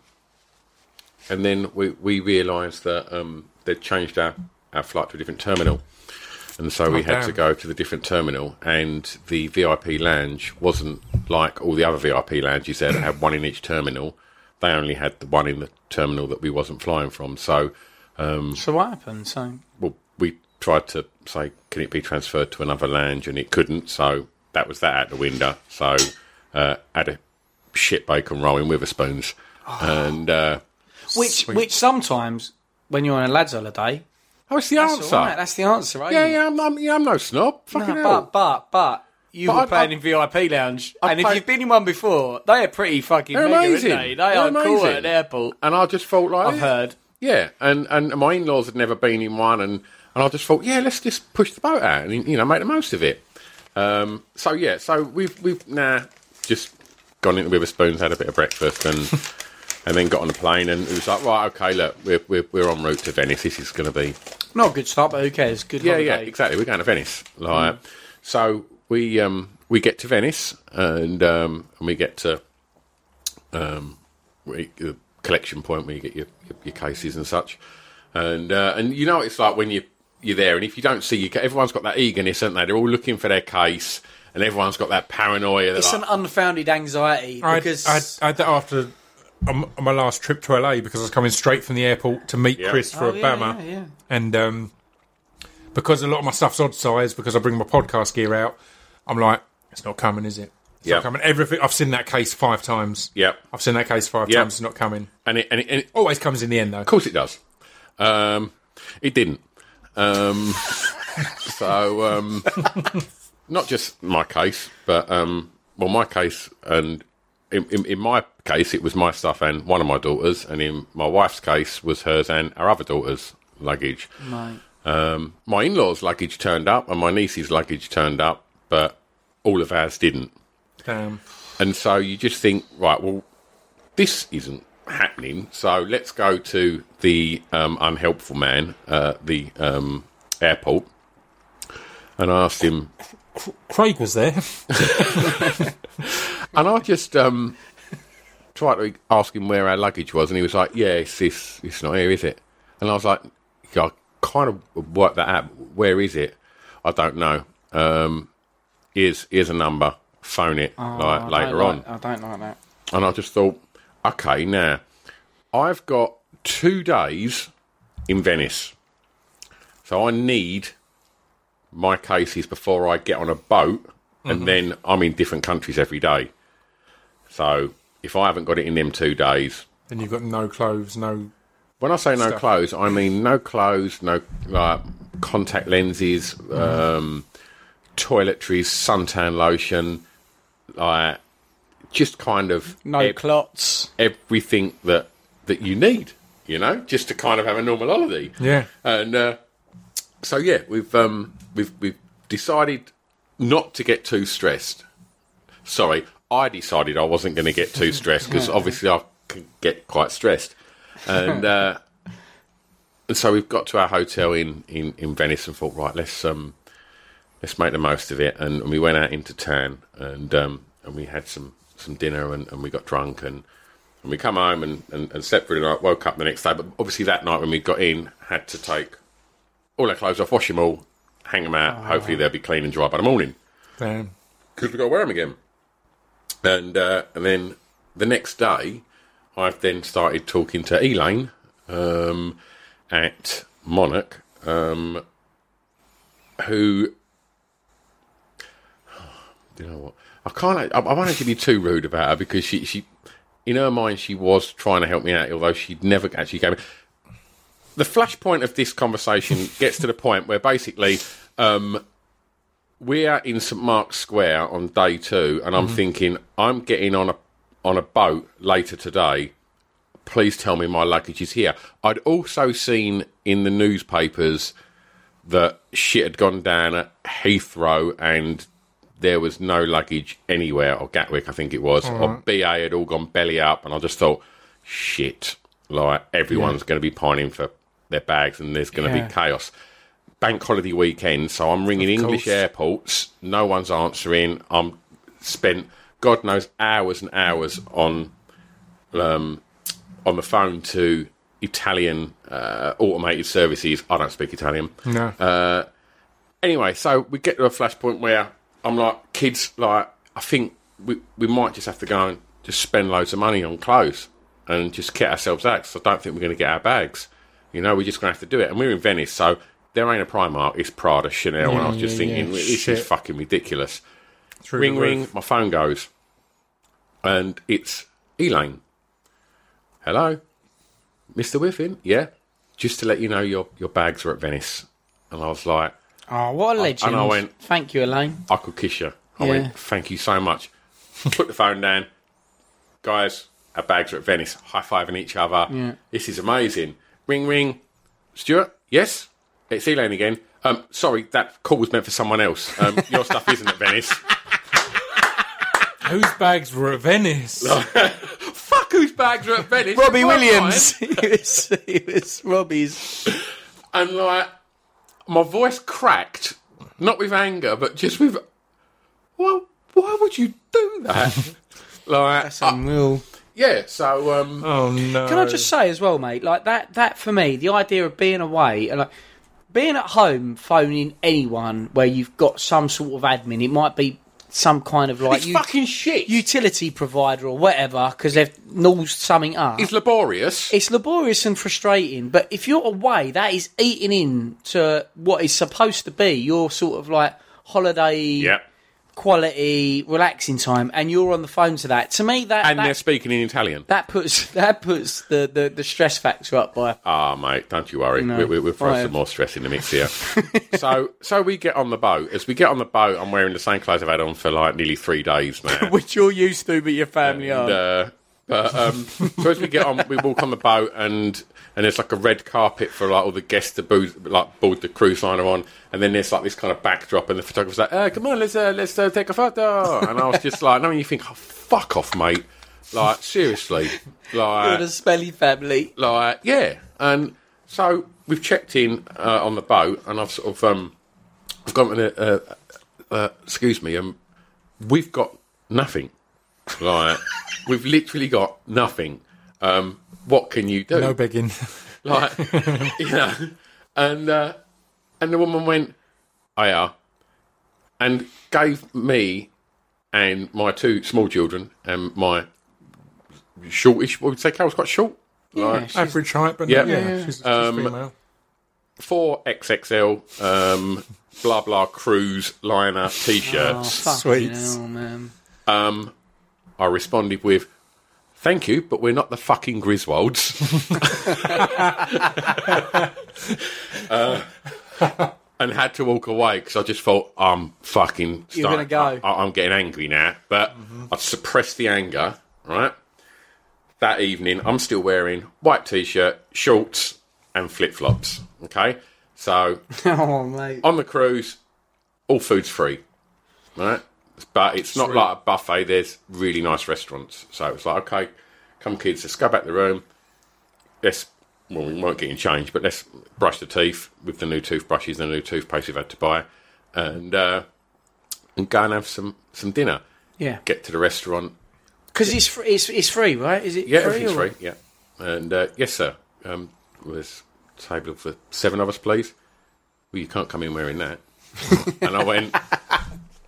and then we we realised that um they'd changed our our flight to a different terminal, and so we had damn. to go to the different terminal, and the VIP lounge wasn't like all the other VIP lounges there that had one in each terminal. They only had the one in the terminal that we wasn't flying from. So so what happened? So well, we tried to say, can it be transferred to another lounge, and it couldn't. So that was that out the window. So uh, had a shit bacon roll in Wetherspoons, and uh, which which sometimes when you're on a lads holiday, oh, it's the that's answer. right. That's the answer, right? yeah, yeah, I'm, I'm, yeah, I'm no snob. Fucking No, hell. but but but you But were I- playing I- in VIP lounge, I and if played- you've been in one before, they are pretty fucking They're mega, amazing. aren't they? They They're are cool amazing. at an airport. and I just felt like I've heard. Yeah, and and my in-laws had never been in one, and and I just thought, yeah, let's just push the boat out and you know make the most of it. Um, so yeah, so we've we've now just gone into Wetherspoons, had a bit of breakfast, and and then got on the plane, and it was like, right, okay, look, we're we're, we're en route to Venice. This is going to be Not a good start, but who cares? Good Yeah, holiday. yeah, exactly. We're going to Venice. Like, so we um, we get to Venice and um, and we get to um, we, the collection point where you get your, your, your cases and such. And uh, and you know what it's like when you you're there, and if you don't see your, ca- everyone's got that eagerness, haven't they? They're all looking for their case, and everyone's got that paranoia. It's like, an unfounded anxiety because I, I had that after on, on my last trip to LA because I was coming straight from the airport to meet Yeah. Chris for Oh, a yeah, Bama. yeah, yeah. And um, because a lot of my stuff's odd size, because I bring my podcast gear out, I'm like, it's not coming, is it? It's Yeah. not coming. Everything I've seen that case five times. Yep. I've seen that case five Yep. times. It's not coming. and it, and, it, and it, Always comes in the end though. Of course it does. Um, it didn't. Um, so, um, not just my case, but, um, well, my case, and in, in, in my case, it was my stuff and one of my daughters, and in my wife's case, was hers and our other daughter's luggage. Mate. Um, my in law's luggage turned up, and my niece's luggage turned up, but all of ours didn't. Damn. And so you just think, right, well, this isn't happening. So let's go to the um, unhelpful man, uh, the um, airport, and I asked him, Craig was there. and I just um, tried to ask him where our luggage was, and he was like, "Yeah, it's this. It's not here, is it?" And I was like, "I kind of worked that out. Where is it? I don't know. Um, here's here's a number. Phone it Oh, I later don't on." I don't like that. And I just thought, okay, now I've got two days in Venice. So I need my cases before I get on a boat, and then I'm in different countries every day. So if I haven't got it in them two days, then you've got no clothes, no. when I say no Stuff. clothes, I mean no clothes, no like contact lenses, um, toiletries, suntan lotion, like just kind of No ev- clots. everything that that you need, you know, just to kind of have a normal holiday. Yeah. And uh, so yeah, we've um, we've we've decided not to get too stressed. Sorry, I decided I wasn't going to get too stressed because obviously I can get quite stressed, and uh, and so we've got to our hotel in, in, in Venice and thought, right, let's um let's make the most of it, and, and we went out into town and um and we had some some dinner and, and we got drunk and. And we come home and, and, and slept through the night, woke up the next day. But obviously, that night when we got in, had to take all our clothes off, wash them all, hang them out. Hopefully, they'll be clean and dry by the morning Damn. because we've got to wear them again. And uh, and then the next day, I've then started talking to Elaine um, at Monarch, um, who. You know what? I can't. I, I won't actually be too rude about her because she, she, in her mind, she was trying to help me out, although she'd never actually gave me. The flashpoint of this conversation gets to the point where basically um, we are in St Mark's Square on day two, and I'm mm-hmm. thinking I'm getting on a on a boat later today. Please tell me my luggage is here. I'd also seen in the newspapers that shit had gone down at Heathrow and there was no luggage anywhere, or Gatwick, I think it was, or BA had all gone belly up, and I just thought, shit, like everyone's going to be pining for their bags, and there's going to Yeah. be chaos. Bank holiday weekend, so I'm ringing English airports. No one's answering. I'm spent God knows hours and hours on um, on the phone to Italian uh, automated services. I don't speak Italian. No. Anyway, so we get to a flashpoint where I'm like, kids, like, I think we, we might just have to go and just spend loads of money on clothes and just get ourselves out 'cause I don't think we're going to get our bags. You know, we're just going to have to do it. And we're in Venice, so there ain't a Primark, it's Prada, Chanel. and I was just yeah, thinking, yeah. this Shit. is fucking ridiculous. Through ring, ring, my phone goes. And it's Elaine. Hello? Mr. Whiffin? Yeah? Just to let you know, your, your bags are at Venice. And I was like, Oh, what a legend. and I went- Thank you, Elaine. I could kiss you. I Yeah. went, thank you so much. Put the phone down. Guys, our bags are at Venice. High fiving each other. Yeah. This is amazing. Ring, ring. Stuart? Yes? It's Elaine again. Um, sorry, that call was meant for someone else. Um, your stuff isn't at Venice. Whose bags were at Venice? Fuck, whose bags are at Venice? Robbie It Williams. he, was, he was Robbie's. mine. And like, my voice cracked, not with anger, but just with, well, why would you do that? like, That's unreal. yeah. So um, Oh no! Can I just say as well, mate? Like that, that for me, the idea of being away and like being at home, phoning anyone where you've got some sort of admin. It might be some kind of like it's u- fucking shit. utility provider or whatever because they've nosed something up. it's laborious. it's laborious and frustrating, but if you're away, that is eating in to what is supposed to be your sort of like holiday yeah. Quality relaxing time, and you're on the phone to that. To me, that And that, they're speaking in Italian. that puts that puts the, the, the stress factor up by Ah, mate, don't you worry. We, we, we'll throw some more stress in the mix here. so, so we get on the boat. As we get on the boat, I'm wearing the same clothes I've had on for like nearly three days man which you're used to, but your family And, uh, but um, so as we get on, we walk on the boat, and and there's like a red carpet for like all the guests to booze, like board the cruise liner on, and then there's like this kind of backdrop, and the photographer's like, uh, "Come on, let's uh, let's uh, take a photo," and I was just like, "No, you think, oh, fuck off, mate." Like seriously, like the smelly family. like yeah. And so we've checked in uh, on the boat and i've sort of um i've gone to uh, uh, excuse me um we've got nothing. Like we've literally got nothing. Um what can you do no begging. like you know and uh and the woman went oh yeah and gave me and my two small children and my shortish what would you say Carol's quite short like, Average height, but Yeah. yeah, Yeah, she's, she's Um, female. four XXL um, blah blah cruise liner Oh, t-shirts. fucking Sweets. hell, man. um, I responded with, "Thank you, but we're not the fucking Griswolds." Uh, and had to walk away because I just thought I'm fucking. You're gonna go. I, I'm getting angry now, but I'd suppressed the anger. Right. That evening, I'm still wearing white t-shirt, shorts, and flip flops. Okay, so Oh, mate. on the cruise, all food's free, right? But it's not like a buffet. There's really nice restaurants, so it's like, okay, come kids, let's go back to the room. Let's well, we won't get in change, but let's brush the teeth with the new toothbrushes and the new toothpaste we've had to buy, and uh, and go and have some some dinner. Yeah, Get to the restaurant. because it's free. It's, it's free, right? Is it? Yeah, free everything's or- free. Yeah, and uh, yes, sir. Um, was table for seven of us, please. Well, you can't come in wearing that. and I went,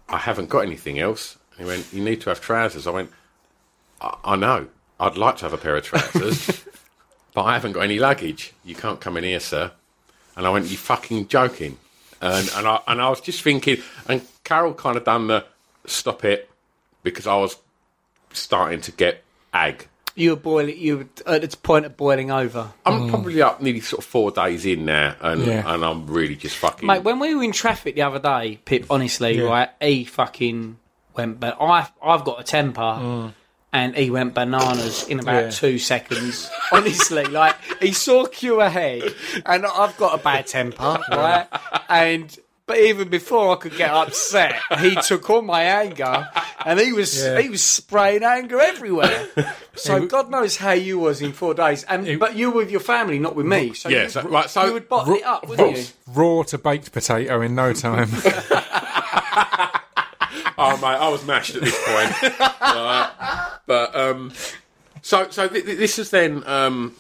I haven't got anything else. And he went, you need to have trousers. I went, I, I know. I'd like to have a pair of trousers, but I haven't got any luggage. You can't come in here, sir. And I went, you fucking joking? And and I and I was just thinking, and Carol kind of done the stop it because I was starting to get ag. You were boiling. You were at its point of boiling over. I'm mm. probably up nearly sort of four days in now, and Yeah. and I'm really just fucking. Mate, when we were in traffic the other day, Pip, honestly, Yeah. right, he fucking went, but I, I've got a temper, mm. and he went bananas in about Yeah. two seconds. honestly, like, he saw Q ahead, and I've got a bad temper, right? And, but even before I could get upset, he took all my anger, and he was, Yeah. he was spraying anger everywhere. So God knows how you was in four days, and but you were with your family, not with me. So Yeah, you, so- right, so- you would bottle it up, wouldn't you? Raw to baked potato in no time. oh mate, I was mashed at this point. Right. But um, so so th- th- this is then um.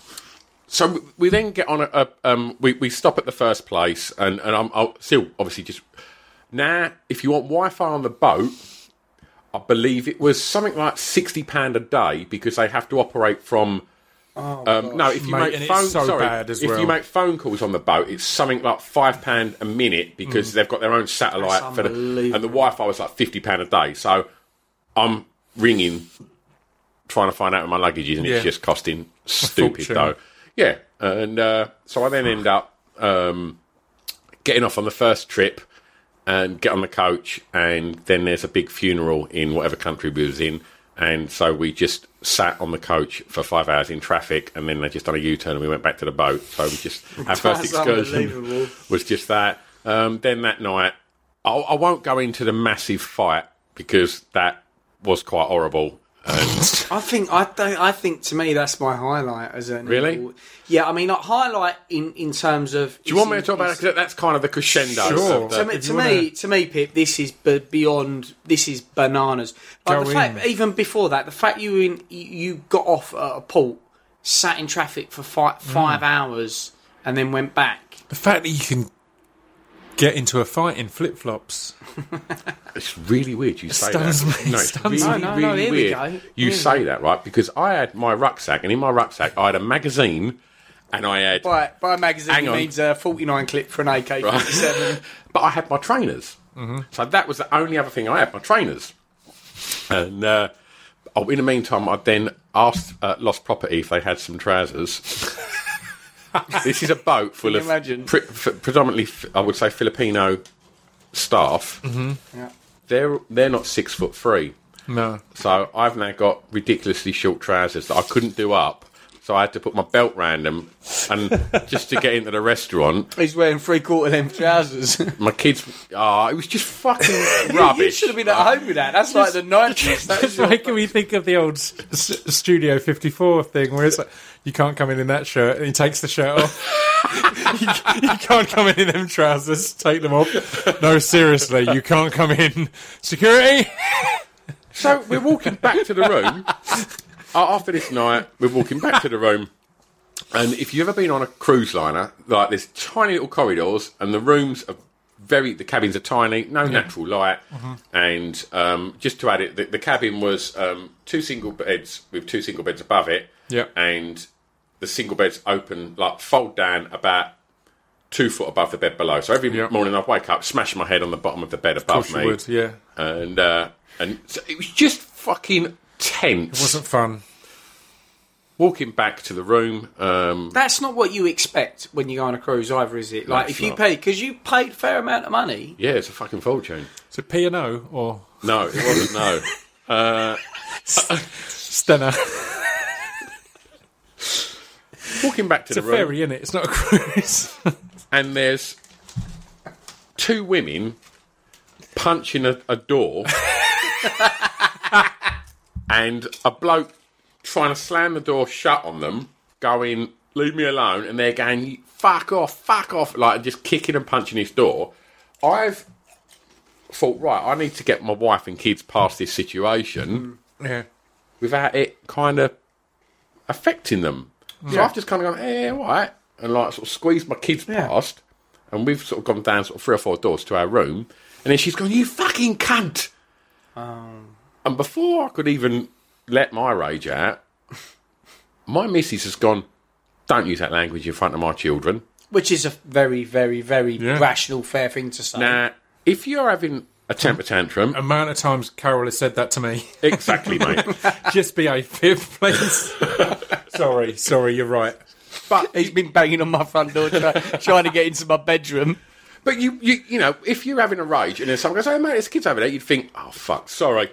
So we then get on a, a um, we, we stop at the first place, and, and I'm I'll still obviously just now. If you want Wi-Fi on the boat, I believe it was something like sixty pound a day because they have to operate from. um, no, if you Mate, make phone, so sorry, bad as if well. you make phone calls on the boat, it's something like five pound a minute because they've got their own satellite for the, and the Wi-Fi was like fifty pound a day. So I'm ringing, trying to find out where my luggage is, and Yeah. it's just costing stupid though. Yeah, and uh, so I then end up um, getting off on the first trip and get on the coach, and then there's a big funeral in whatever country we was in, and so we just sat on the coach for five hours in traffic, and then they just done a U-turn, and we went back to the boat. So we just our first excursion was just that. Um, then that night, I, I won't go into the massive fight because that was quite horrible. I think I don't, I think to me that's my highlight as a Really? Yeah, I mean, like, highlight in in terms of. Do you want me to talk about it? Because that's kind of the crescendo. Sure. of the- To me, to wanna- me, to me, Pip, this is b- beyond. This is bananas. Like Go the fact, even before that, the fact you in you- you got off at a port, sat in traffic for five, five hours, and then went back. The fact that you can get into a fight in flip flops. It's really weird you say stuns that. me, No, it's stuns really, me. No, no, really no, here we weird. go. You Here say that, right? Because I had my rucksack, and in my rucksack I had a magazine, and I had, By by a magazine Hang on. means a forty nine clip for an AK forty seven. but I had my trainers. Mm-hmm. So that was the only other thing I had, my trainers. And uh, oh, in the meantime, I then asked uh, Lost Property if they had some trousers. this is a boat full of imagine? pre- f- predominantly, f- I would say, Filipino staff. Mm-hmm. Yeah. They're they're not six foot three. No. So I've now got ridiculously short trousers that I couldn't do up. So I had to put my belt round them, and just to get into the restaurant, He's wearing three quarter length trousers. my kids. Ah, it was just fucking rubbish. you should have been at home with that. That's like the nineties. It's making me think of the old s- s- Studio 54 thing where it's like, you can't come in in that shirt, and he takes the shirt off. you, you can't come in in them trousers, take them off. No, seriously, you can't come in. Security? So we're walking back to the room. After this night, we're walking back to the room. And if you've ever been on a cruise liner, like there's tiny little corridors, and the rooms are very, the cabins are tiny, no natural light. And um, just to add it, the, the cabin was um, two single beds with two single beds above it. Yeah. And the single beds open, like fold down about two foot above the bed below. So every Yeah. morning I'd wake up, smash my head on the bottom of the bed above Course you me would, yeah. and uh, and so it was just fucking tense. It wasn't fun. Walking back to the room, um, That's not what you expect when you go on a cruise, either, is it? Like if you not. pay because you paid a fair amount of money. yeah, it's a fucking fortune. So P and O or No, it wasn't. No, Uh Stena? walking back to It's a the room, ferry, is it? It's not a cruise. and there's two women punching a, a door, and a bloke trying to slam the door shut on them, going, "Leave me alone," and they're going, "Fuck off, fuck off!" Like just kicking and punching his door. I've thought, right, I need to get my wife and kids past this situation mm, yeah. without it kind of affecting them. So I've just kind of gone, eh, all right, and like sort of squeezed my kids Yeah. past, and we've sort of gone down sort of three or four doors to our room, and then she's gone, you fucking cunt. And before I could even let my rage out, my missus has gone, don't use that language in front of my children. Which is a very, very, very rational, fair thing to say. Now, if you're having a temper um, tantrum, Amount of times Carol has said that to me. exactly, mate. Just be a fifth, please. sorry, sorry, you're right. But He's been banging on my front door try, trying to get into my bedroom. But you, you, you know, if you're having a rage and then someone goes, "Oh mate, there's kids over there," you'd think, "Oh fuck, sorry,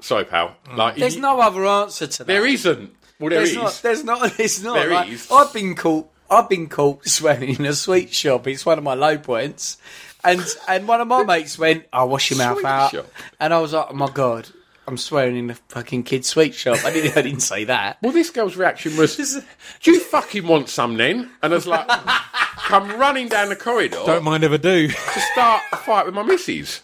sorry, pal." Mm. Like, There's you- no other answer to that. there isn't. Well, there there's is. not. There's not. There's not. There like, is. I've been caught. I've been caught swearing in a sweet shop. It's one of my low points. And and one of my mates went, "I "Oh, wash your mouth Sweet out." shop. And I was like, "Oh my god, I'm swearing in a fucking kid's sweet shop." I didn't. I didn't say that. Well, this girl's reaction was, "Do you fucking want some then?" And I was like, "Come running down the corridor Don't mind if I do. to start a fight with my missus."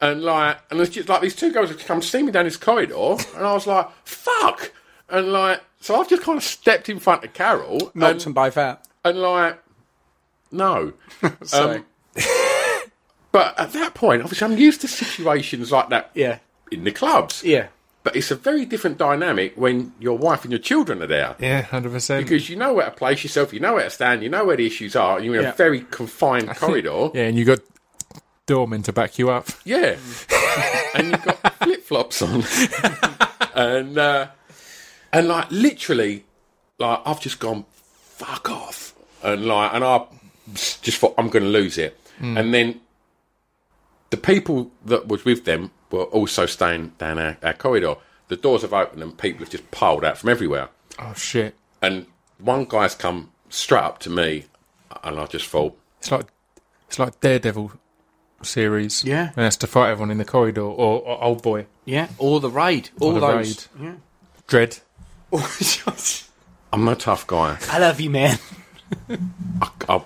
And like, and it's just like these two girls have come see me down this corridor, and I was like, "Fuck!" And like, so I've just kind of stepped in front of Carol, Knocked and, them both out. and like, no. So Um, But at that point, obviously, I'm used to situations like that yeah, in the clubs. yeah. But it's a very different dynamic when your wife and your children are there. Yeah, hundred percent. Because you know where to place yourself, you know where to stand, you know where the issues are, and you're in Yeah. a very confined corridor. Yeah, and you got doormen to back you up. Yeah. and you've got flip flops on. and uh, and like literally, like I've just gone, fuck off. And like and I just thought I'm gonna lose it. And then the people that was with them were also staying down our, our corridor. The doors have opened and people have just piled out from everywhere. Oh shit! And one guy's come straight up to me and I just thought, It's like it's like Daredevil series. Yeah. and has to fight everyone in the corridor, or, or Old Boy, Yeah, or the raid, all the those. Dredd. Yeah. Dredd. I'm a tough guy. I love you, man. I,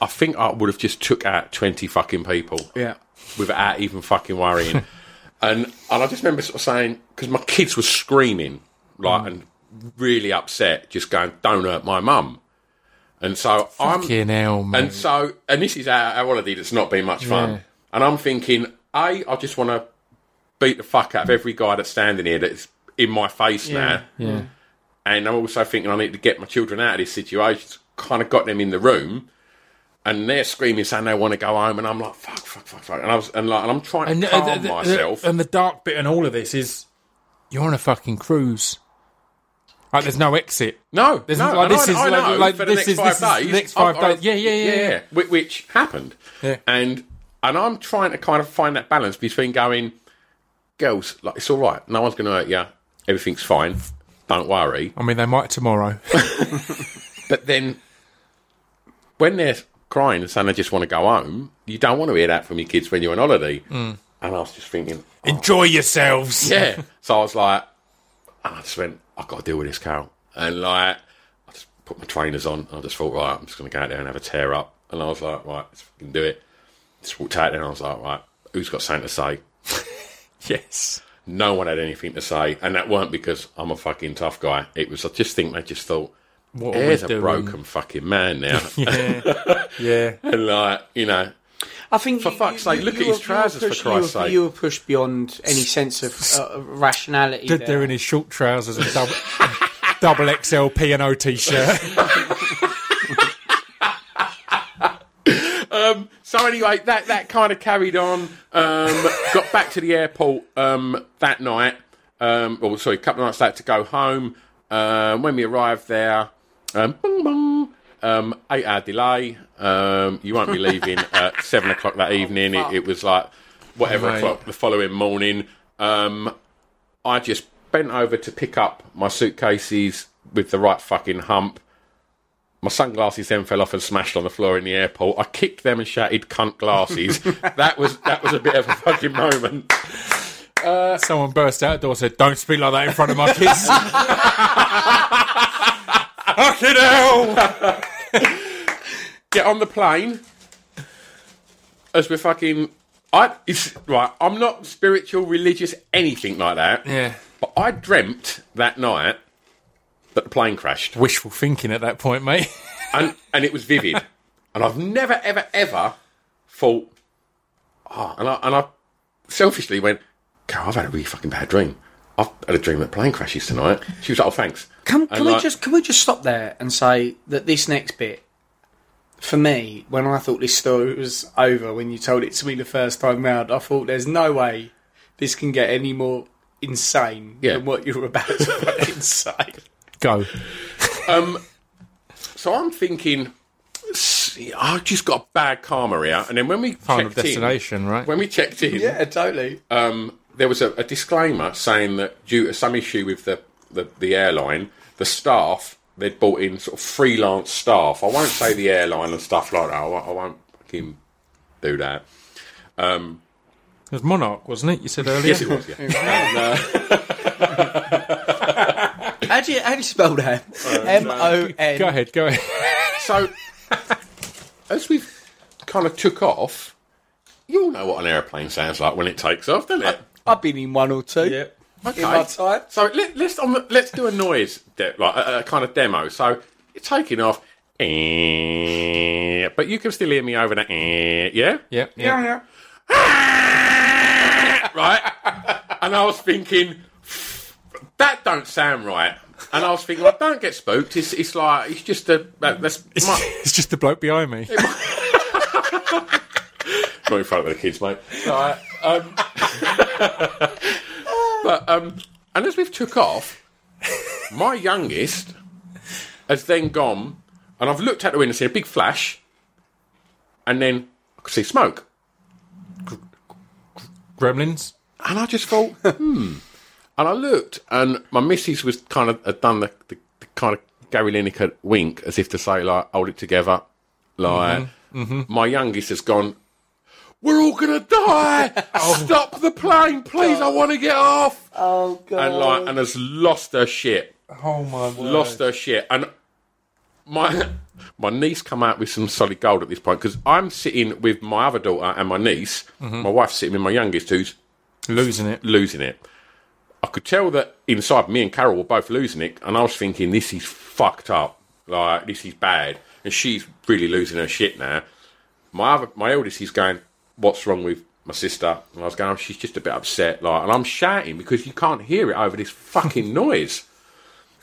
I think I would have just took out 20 fucking people Yeah. Without even fucking worrying. and and I just remember sort of saying, because my kids were screaming, like, mm. and really upset, just going, don't hurt my mum. And so I'm. Fucking hell, man. And so, and this is our, our holiday that's not been much fun. Yeah. And I'm thinking, A, I just want to beat the fuck out of every guy that's standing here that's in my face now. yeah. And I'm also thinking I need to get my children out of this situation. Kind of got them in the room. And they're screaming, saying they want to go home, and I'm like, "Fuck, fuck, fuck, fuck!" And I was, and like, and I'm trying And to uh, calm the- the- myself. and the dark bit in all of this is you're on a fucking cruise. Like, there's no exit. no, There's no, like, this I, is I like- like, for the this next is- five this is days. next five I've- days. Yeah, yeah, yeah, yeah. whi- Which happened, Yeah. and and I'm trying to kind of find that balance between going, girls, like it's all right, no one's going to hurt you, everything's fine, don't worry. I mean, they might tomorrow. But then, when they're crying and saying I just want to go home, you don't want to hear that from your kids when you're on holiday. Mm. And I was just thinking, Enjoy yourselves. yeah. so I was like, I just went, I've got to deal with this, Carol. And like, I just put my trainers on. I just thought, right, I'm just going to go out there and have a tear up. And I was like, right, let's fucking do it. Just walked out there and I was like, right, who's got something to say? Yes. No one had anything to say. And that weren't because I'm a fucking tough guy. It was, I just think they just thought, What are we a doing? broken fucking man now. Yeah. yeah. and like, you know, I think For you- fuck's you- sake, look you at his were- you were trousers, for Christ's you were, sake. You were pushed beyond any sense of uh, rationality. Stood there. there in his short trousers and double, double XL P&O t-shirt. So anyway, that, that kind of carried on. Um, got back to the airport um, that night. Um, well, sorry, a couple of nights later to go home. Um, when we arrived there, um, bong, bong, um, eight hour delay. Um, you won't be leaving at seven o'clock that evening. It, it was like whatever Oh, mate. o'clock the following morning. Um, I just bent over to pick up my suitcases with the right fucking hump. My sunglasses then fell off and smashed on the floor in the airport. I kicked them and shouted "cunt glasses." that was that was a bit of a fucking moment. Someone burst out the door and said, don't speak like that in front of my kids. Fucking hell! Get on the plane as we're fucking. I it's right. I'm not spiritual, religious, anything like that. Yeah. But I dreamt that night that the plane crashed, Wishful thinking at that point, mate. and and it was vivid. and I've never, ever, ever thought. Oh, and I and I selfishly went, Carol, I've had a really fucking bad dream. I've had a dream that plane crashes tonight. She was like, oh, thanks. Can, And can we like- just can we just stop there and say that this next bit, for me, when I thought this story was over, when you told it to me the first time round, I thought there's no way this can get any more insane Yeah. than what you're about to fucking say. Go. So I'm thinking, I've just got bad karma here. And then when we Final checked in, destination, right? when we checked in, yeah, totally. um, there was a, a disclaimer saying that due to some issue with the, the, the airline, the staff, they'd brought in sort of freelance staff. I won't say the airline and stuff like that. I won't, I won't fucking do that. Um, It was Monarch, wasn't it? You said earlier? Yes, it was, yeah. How do you how do you spell that? M O N. Go ahead, go ahead. so, as we've kind of took off, you all know what an airplane sounds like when it takes off, don't it? I've been in one or two. Okay. In my time. So let, let's on the, let's do a noise, de- like a, a kind of demo. So you're taking off, eh, but you can still hear me over that. eh, Yeah, Yeah, yeah. right. And I was thinking that don't sound right. And I was thinking, like, don't get spooked. It's, it's like it's just a that, that's It's, my- it's just the bloke behind me. not in front of the kids, mate. Right, um, but um, and as we've took off, my youngest has then gone, and I've looked out the window, seen a big flash, and then I could see smoke, Gremlins? and I just thought, hmm. And I looked, and my missus was kind of had done the, the, the kind of Gary Lineker wink, as if to say, like, hold it together. Like, my youngest has gone, we're all gonna die. Oh. Stop the plane, please. I want to get off. Oh god. And like, and has lost her shit. Oh my word. lost her shit. And my my niece come out with some solid gold at this point because I'm sitting with my other daughter and my niece. Mm-hmm. My wife's sitting with my youngest, who's Losing it. losing it. I could tell that inside me and Carol were both losing it, and I was thinking, this is fucked up. Like this is bad, and she's really losing her shit now. My other, my eldest, is going, "What's wrong with my sister?" And I was going, oh, "She's just a bit upset." Like, and I'm shouting because you can't hear it over this fucking noise.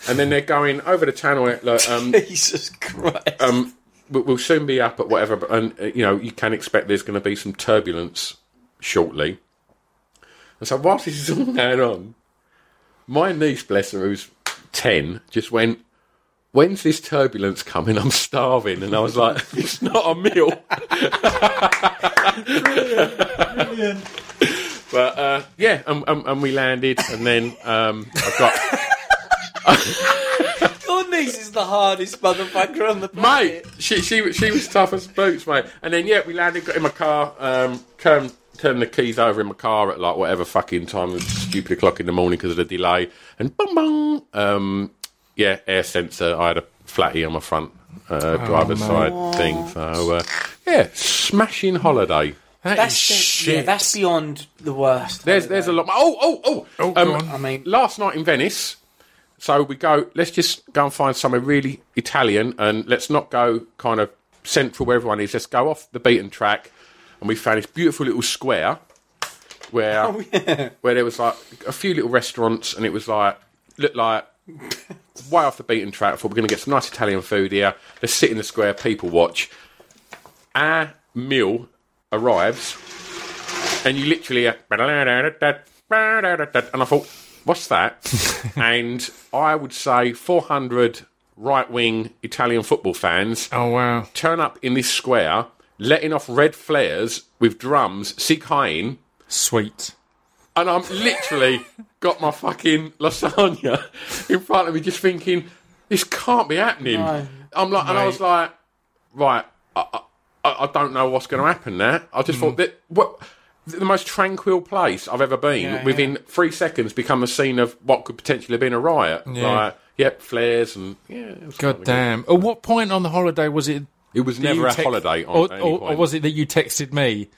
And then they're going over the channel. Like, um, Jesus Christ. um, we- we'll soon be up at whatever, but- and uh, you know you can expect there's going to be some turbulence shortly. And so whilst this is all going on, my niece, bless her, who's ten, just went, "When's this turbulence coming? I'm starving." And I was like, "It's not a meal." But uh, yeah, and, and, and we landed, and then um, I got Your niece is the hardest motherfucker on the planet. mate. She she she was tough as boots, mate. And then yeah, we landed, got in my car, um, turned turned the keys over in my car at like whatever fucking time, stupid o'clock in the morning because of the delay, and bung bung. Um, yeah, air sensor. I had a flatty on my front uh, driver's mate. side thing. So uh, yeah, smashing holiday. That That's is shit. yeah, that's beyond the worst. There's there's a lot. Oh oh oh. Oh, go on. I mean, last night in Venice. So we go. Let's just go and find somewhere really Italian, and let's not go kind of central where everyone is. Let's go off the beaten track, and we found this beautiful little square where where there was like a few little restaurants, and it was like looked like way off the beaten track. I thought we're going to get some nice Italian food here. Let's sit in the square, people watch. Our meal arrives, and you literally hear, and I thought, what's that? and I would say 400 right wing Italian football fans oh wow. turn up in this square, letting off red flares with drums, Sieg Heiling, Sweet. And I'm literally got my fucking lasagna in front of me, just thinking, this can't be happening. No. I'm like, and I was like, right, I, I, I don't know what's going to happen there. I Mm. just thought that what the most tranquil place I've ever been. Yeah, within three seconds, become a scene of what could potentially have been a riot. Yeah. Like, yep, flares and yeah. God damn. At what point on the holiday was it? It was never a text- holiday on or, any or, point. or was it that you texted me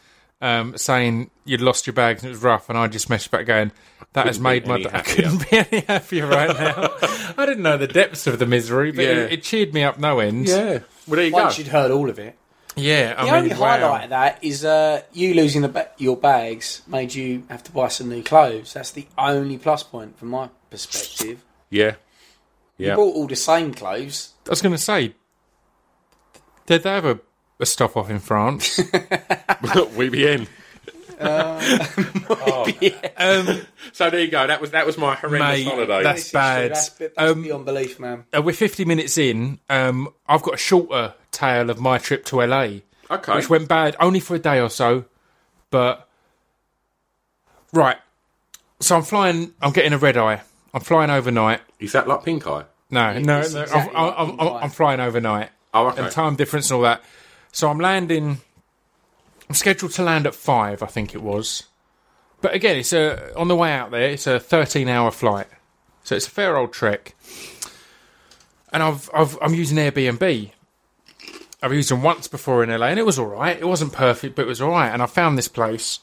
um, saying you'd lost your bags and it was rough, and I just messaged back going, "That has couldn't be made my day. I couldn't be any happier right now." I didn't know the depths of the misery, but Yeah. it, it cheered me up no end. Yeah. Well, there you once go. you'd heard all of it. yeah. I The mean, only wow. highlight of that is uh, you losing the ba- your bags made you have to buy some new clothes. That's the only plus point from my perspective. Yeah. You bought all the same clothes. I was going to say, did they have a, a stop off in France? WBN. um, So there you go. That was that was my horrendous Mate, holiday. that's- This is true. bad. That's, that's Um, beyond belief, man. uh, we're 50 minutes in. Um, I've got a shorter tale of my trip to LA. okay. which went bad only for a day or so. But right, so I'm flying. I'm getting a red eye. I'm flying overnight. Is that like pink eye? No, no, no exactly I'm, like I'm, pink I'm. I'm flying overnight. Oh, okay. And time difference and all that. So I'm landing. I'm scheduled to land at five, I think it was. But again, it's a on the way out there. It's a 13 hour flight, so it's a fair old trek. And I've, I've I'm using Airbnb. I've used them once before in LA, and it was all right. It wasn't perfect, but it was all right. And I found this place,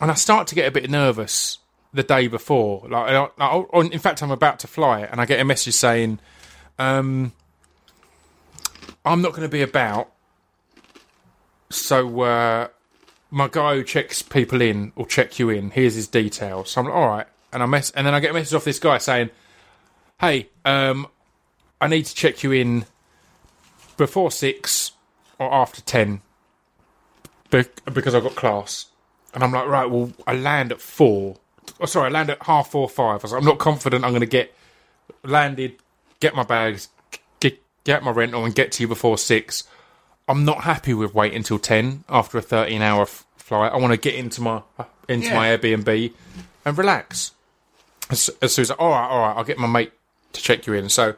and I start to get a bit nervous the day before. Like, I, I, in fact, I'm about to fly, and I get a message saying, um, "I'm not going to be about." So uh, my guy who checks people in will check you in. Here's his details. So I'm like, all right, and I mess, and then I get a message off this guy saying, "Hey, um, I need to check you in before six or after ten because I've got class." And I'm like, right, well, I land at four. Oh, sorry, I land at half four, five. I was like, I'm not confident I'm going to get landed, get my bags, get, get my rental, and get to you before six. I'm not happy with waiting until ten after a 13 hour f- flight. I want to get into my into my Airbnb and relax. As, as soon as I, all right, all right, I'll get my mate to check you in. So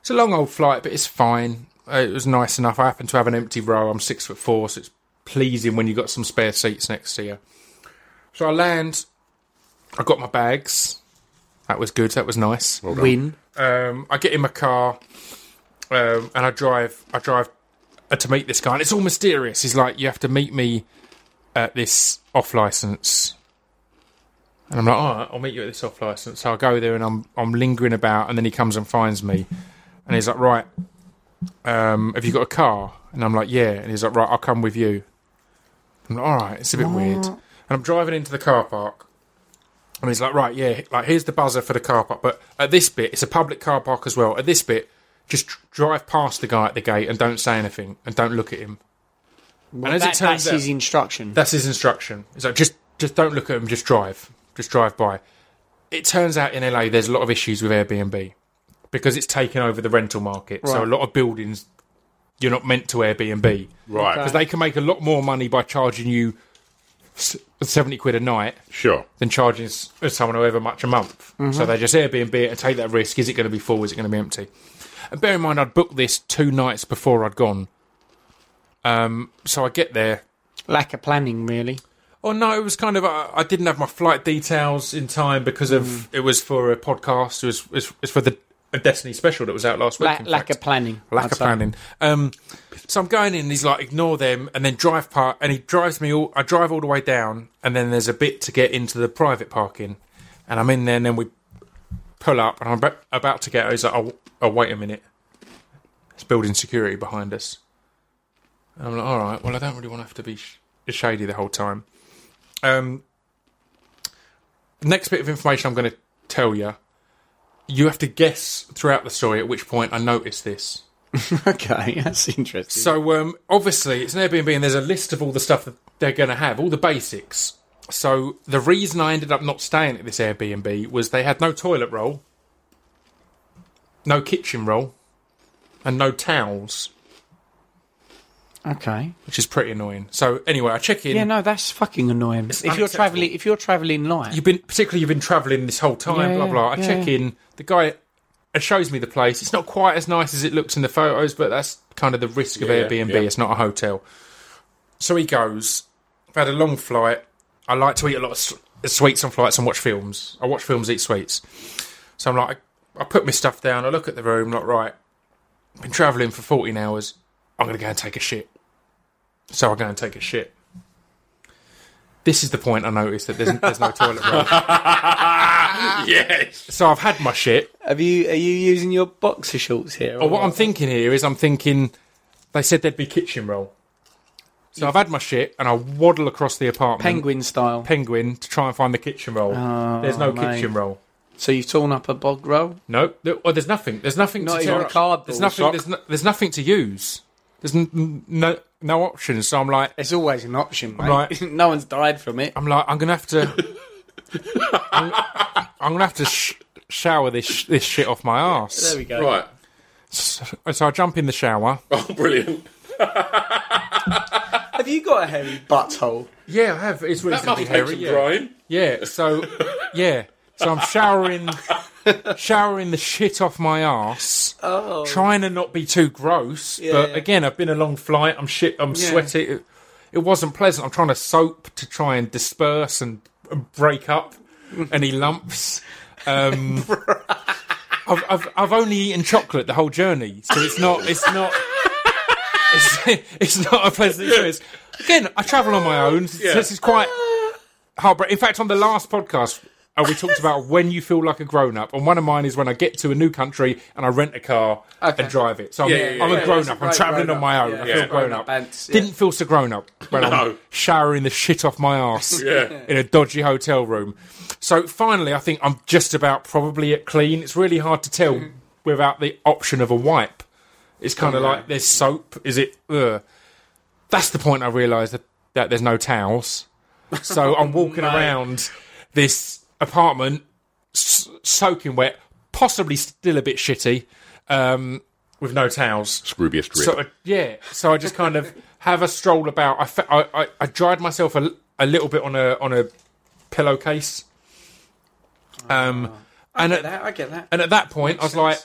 it's a long old flight, but it's fine. Uh, It was nice enough. I happen to have an empty row. I'm six foot four, so it's pleasing when you got some spare seats next to you. So I land. I got my bags. That was good. That was nice. Win. Um, I get in my car um, and I drive. I drive to meet this guy, and it's all mysterious. He's like, "You have to meet me at this off license." And I'm like, "All right, I'll meet you at this off license." So I go there, and I'm I'm lingering about, and then he comes and finds me, and he's like, "Right, um, have you got a car?" And I'm like, "Yeah," and he's like, "Right, I'll come with you." I'm like, "All right, it's a bit weird." And I'm driving into the car park, and he's like, right, yeah, like here's the buzzer for the car park, but at this bit, it's a public car park as well. At this bit, just drive past the guy at the gate and don't say anything and don't look at him. and as That- it turns that's out, his instruction. that's his instruction. It's like just just don't look at him, just drive, just drive by. It turns out in LA, there's a lot of issues with Airbnb because it's taken over the rental market. So a lot of buildings you're not meant to Airbnb Right. because they can make a lot more money by charging you seventy quid a night Sure. than charging someone however much a month. Mm-hmm. So they just Airbnb it and take that risk. Is it going to be full? Is it going to be empty? And bear in mind, I'd booked this two nights before I'd gone. Um, so I get there. Lack of planning, really. Oh no, it was kind of uh, I didn't have my flight details in time because of it was for a podcast. It was it was, it was for the a Destiny special that was out last week. La- lack fact. of planning. lack I'd of say. planning. Um, so I'm going in. He's like, ignore them, and then drive part. And he drives me all. I drive all the way down, and then there's a bit to get into the private parking, and I'm in there. And then we pull up, and I'm about, about to get. He's like, oh, oh, wait a minute. It's building security behind us. And I'm like, all right. Well, I don't really want to have to be sh- shady the whole time. Um, next bit of information I'm going to tell you. You have to guess throughout the story at which point I noticed this. Okay, that's interesting. So um, obviously it's an Airbnb, and there's a list of all the stuff that they're going to have, all the basics. So the reason I ended up not staying at this Airbnb was they had no toilet roll, no kitchen roll, and no towels, okay. which is pretty annoying. So anyway, I check in. Yeah, no, that's fucking annoying. If you're traveling, if you're traveling light, You've been particularly you've been travelling this whole time, Yeah, blah blah. I yeah, check yeah. in. The guy shows me the place. It's not quite as nice as it looks in the photos, but that's kind of the risk of Yeah, Airbnb. yeah. It's not a hotel. So he goes. I've had a long flight. I like to eat a lot of sweets on flights and watch films. I watch films, eat sweets. So I'm like, I put my stuff down. I look at the room. Like, right, been travelling for 14 hours. I'm going to go and take a shit. So I go and take a shit. This is the point I noticed that there's, there's no toilet roll. Yes. So I've had my shit. have you are you using your boxer shorts here? Or what I'm thinking here is I'm thinking they said there'd be kitchen roll. So I've had my shit and I waddle across the apartment. penguin style. Penguin to try and find the kitchen roll. Oh, there's no mate. kitchen roll. So you've torn up a bog roll. No, there, oh, there's nothing. There's nothing Not to even tear a up. cardboard There's nothing. sock? There's, no, there's nothing to use. There's n- no no options. So I'm like, It's always an option, mate. Right. no one's died from it. I'm like, I'm gonna have to. I'm, I'm gonna have to sh- shower this sh- this shit off my ass. There we go. Right. So, so I jump in the shower. Oh, brilliant. Have you got a hairy butthole? Yeah, I have. It's That reasonably must take hairy. some Yeah. drying. yeah. So yeah. So I'm showering, showering the shit off my ass, trying to not be too gross. but Oh. yeah. again, I've been a long flight. I'm shit. I'm Yeah. sweaty. It, it wasn't pleasant. I'm trying to soap to try and disperse and, and break up any lumps. Um, I've, I've I've only eaten chocolate the whole journey, so it's not it's not it's, it's not a pleasant experience. Again, I travel on my own, so this is quite heartbreaking. In fact, on the last podcast, uh, we talked about when you feel like a grown up, and one of mine is when I get to a new country and I rent a car Okay. and drive it. So I'm, Yeah, I'm yeah. a grown up. I'm traveling on my own. I feel grown up. Grown-up ants, yeah. Didn't feel so grown up when No. I'm showering the shit off my ass in a dodgy hotel room. So finally, I think I'm just about probably at clean. It's really hard to tell without the option of a wipe. It's kind of like there's soap. Is it? Ugh. That's the point I realised that, that there's no towels. So I'm walking around this apartment, s- soaking wet, possibly still a bit shitty, um, with no towels. Scroobius drip. So uh, yeah, so I just kind of have a stroll about. I, fe- I, I, I dried myself a, a little bit on a on a pillowcase. Um, and I at, get that. I get that. and at that point, I was like,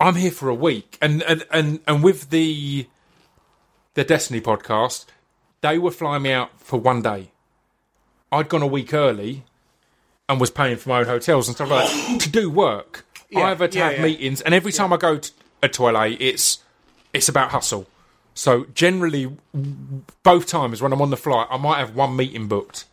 I'm here for a week, and and and and with the the Destiny podcast, they were flying me out for one day. I'd gone a week early and was paying for my own hotels and stuff like that to do work. Yeah, I've to yeah, have yeah. meetings, and every time I go to a toilet, it's it's about hustle. So generally, both times when I'm on the flight, I might have one meeting booked.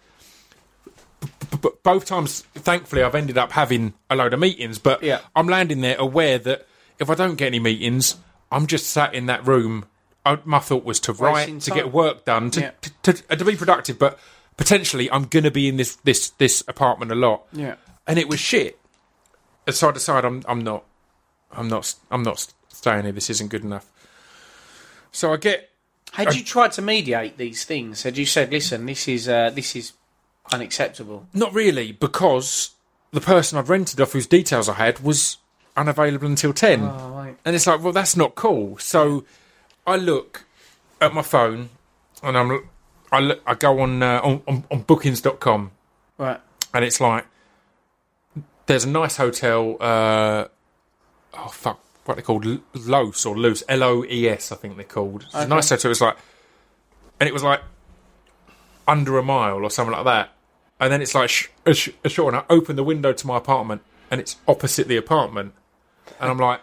But both times, thankfully, I've ended up having a load of meetings. But Yeah. I'm landing there aware that if I don't get any meetings, I'm just sat in that room. I, my thought was to write, to get work done, to, to, to, to be productive. But potentially, I'm going to be in this this this apartment a lot. Yeah. and it was shit. And so I decided I'm I'm not I'm not I'm not staying here. This isn't good enough. So I get Had you tried to mediate these things? Had you said, "Listen, this is uh, this is unacceptable"? Not really, because the person I'd rented off whose details I had was unavailable until 10. Oh, right. And it's like, well, that's not cool. So I look at my phone and I'm, I, look, I go on, uh, on, on, on bookings.com Right. and it's like, there's a nice hotel, uh, oh, fuck, what are they called? L- Los or Loose, L O E S, I think they're called. It's a nice hotel. It's like, and it was like under a mile or something like that. And then it's like sh- a, sh- short, and I open the window to my apartment, and it's opposite the apartment, and I'm like,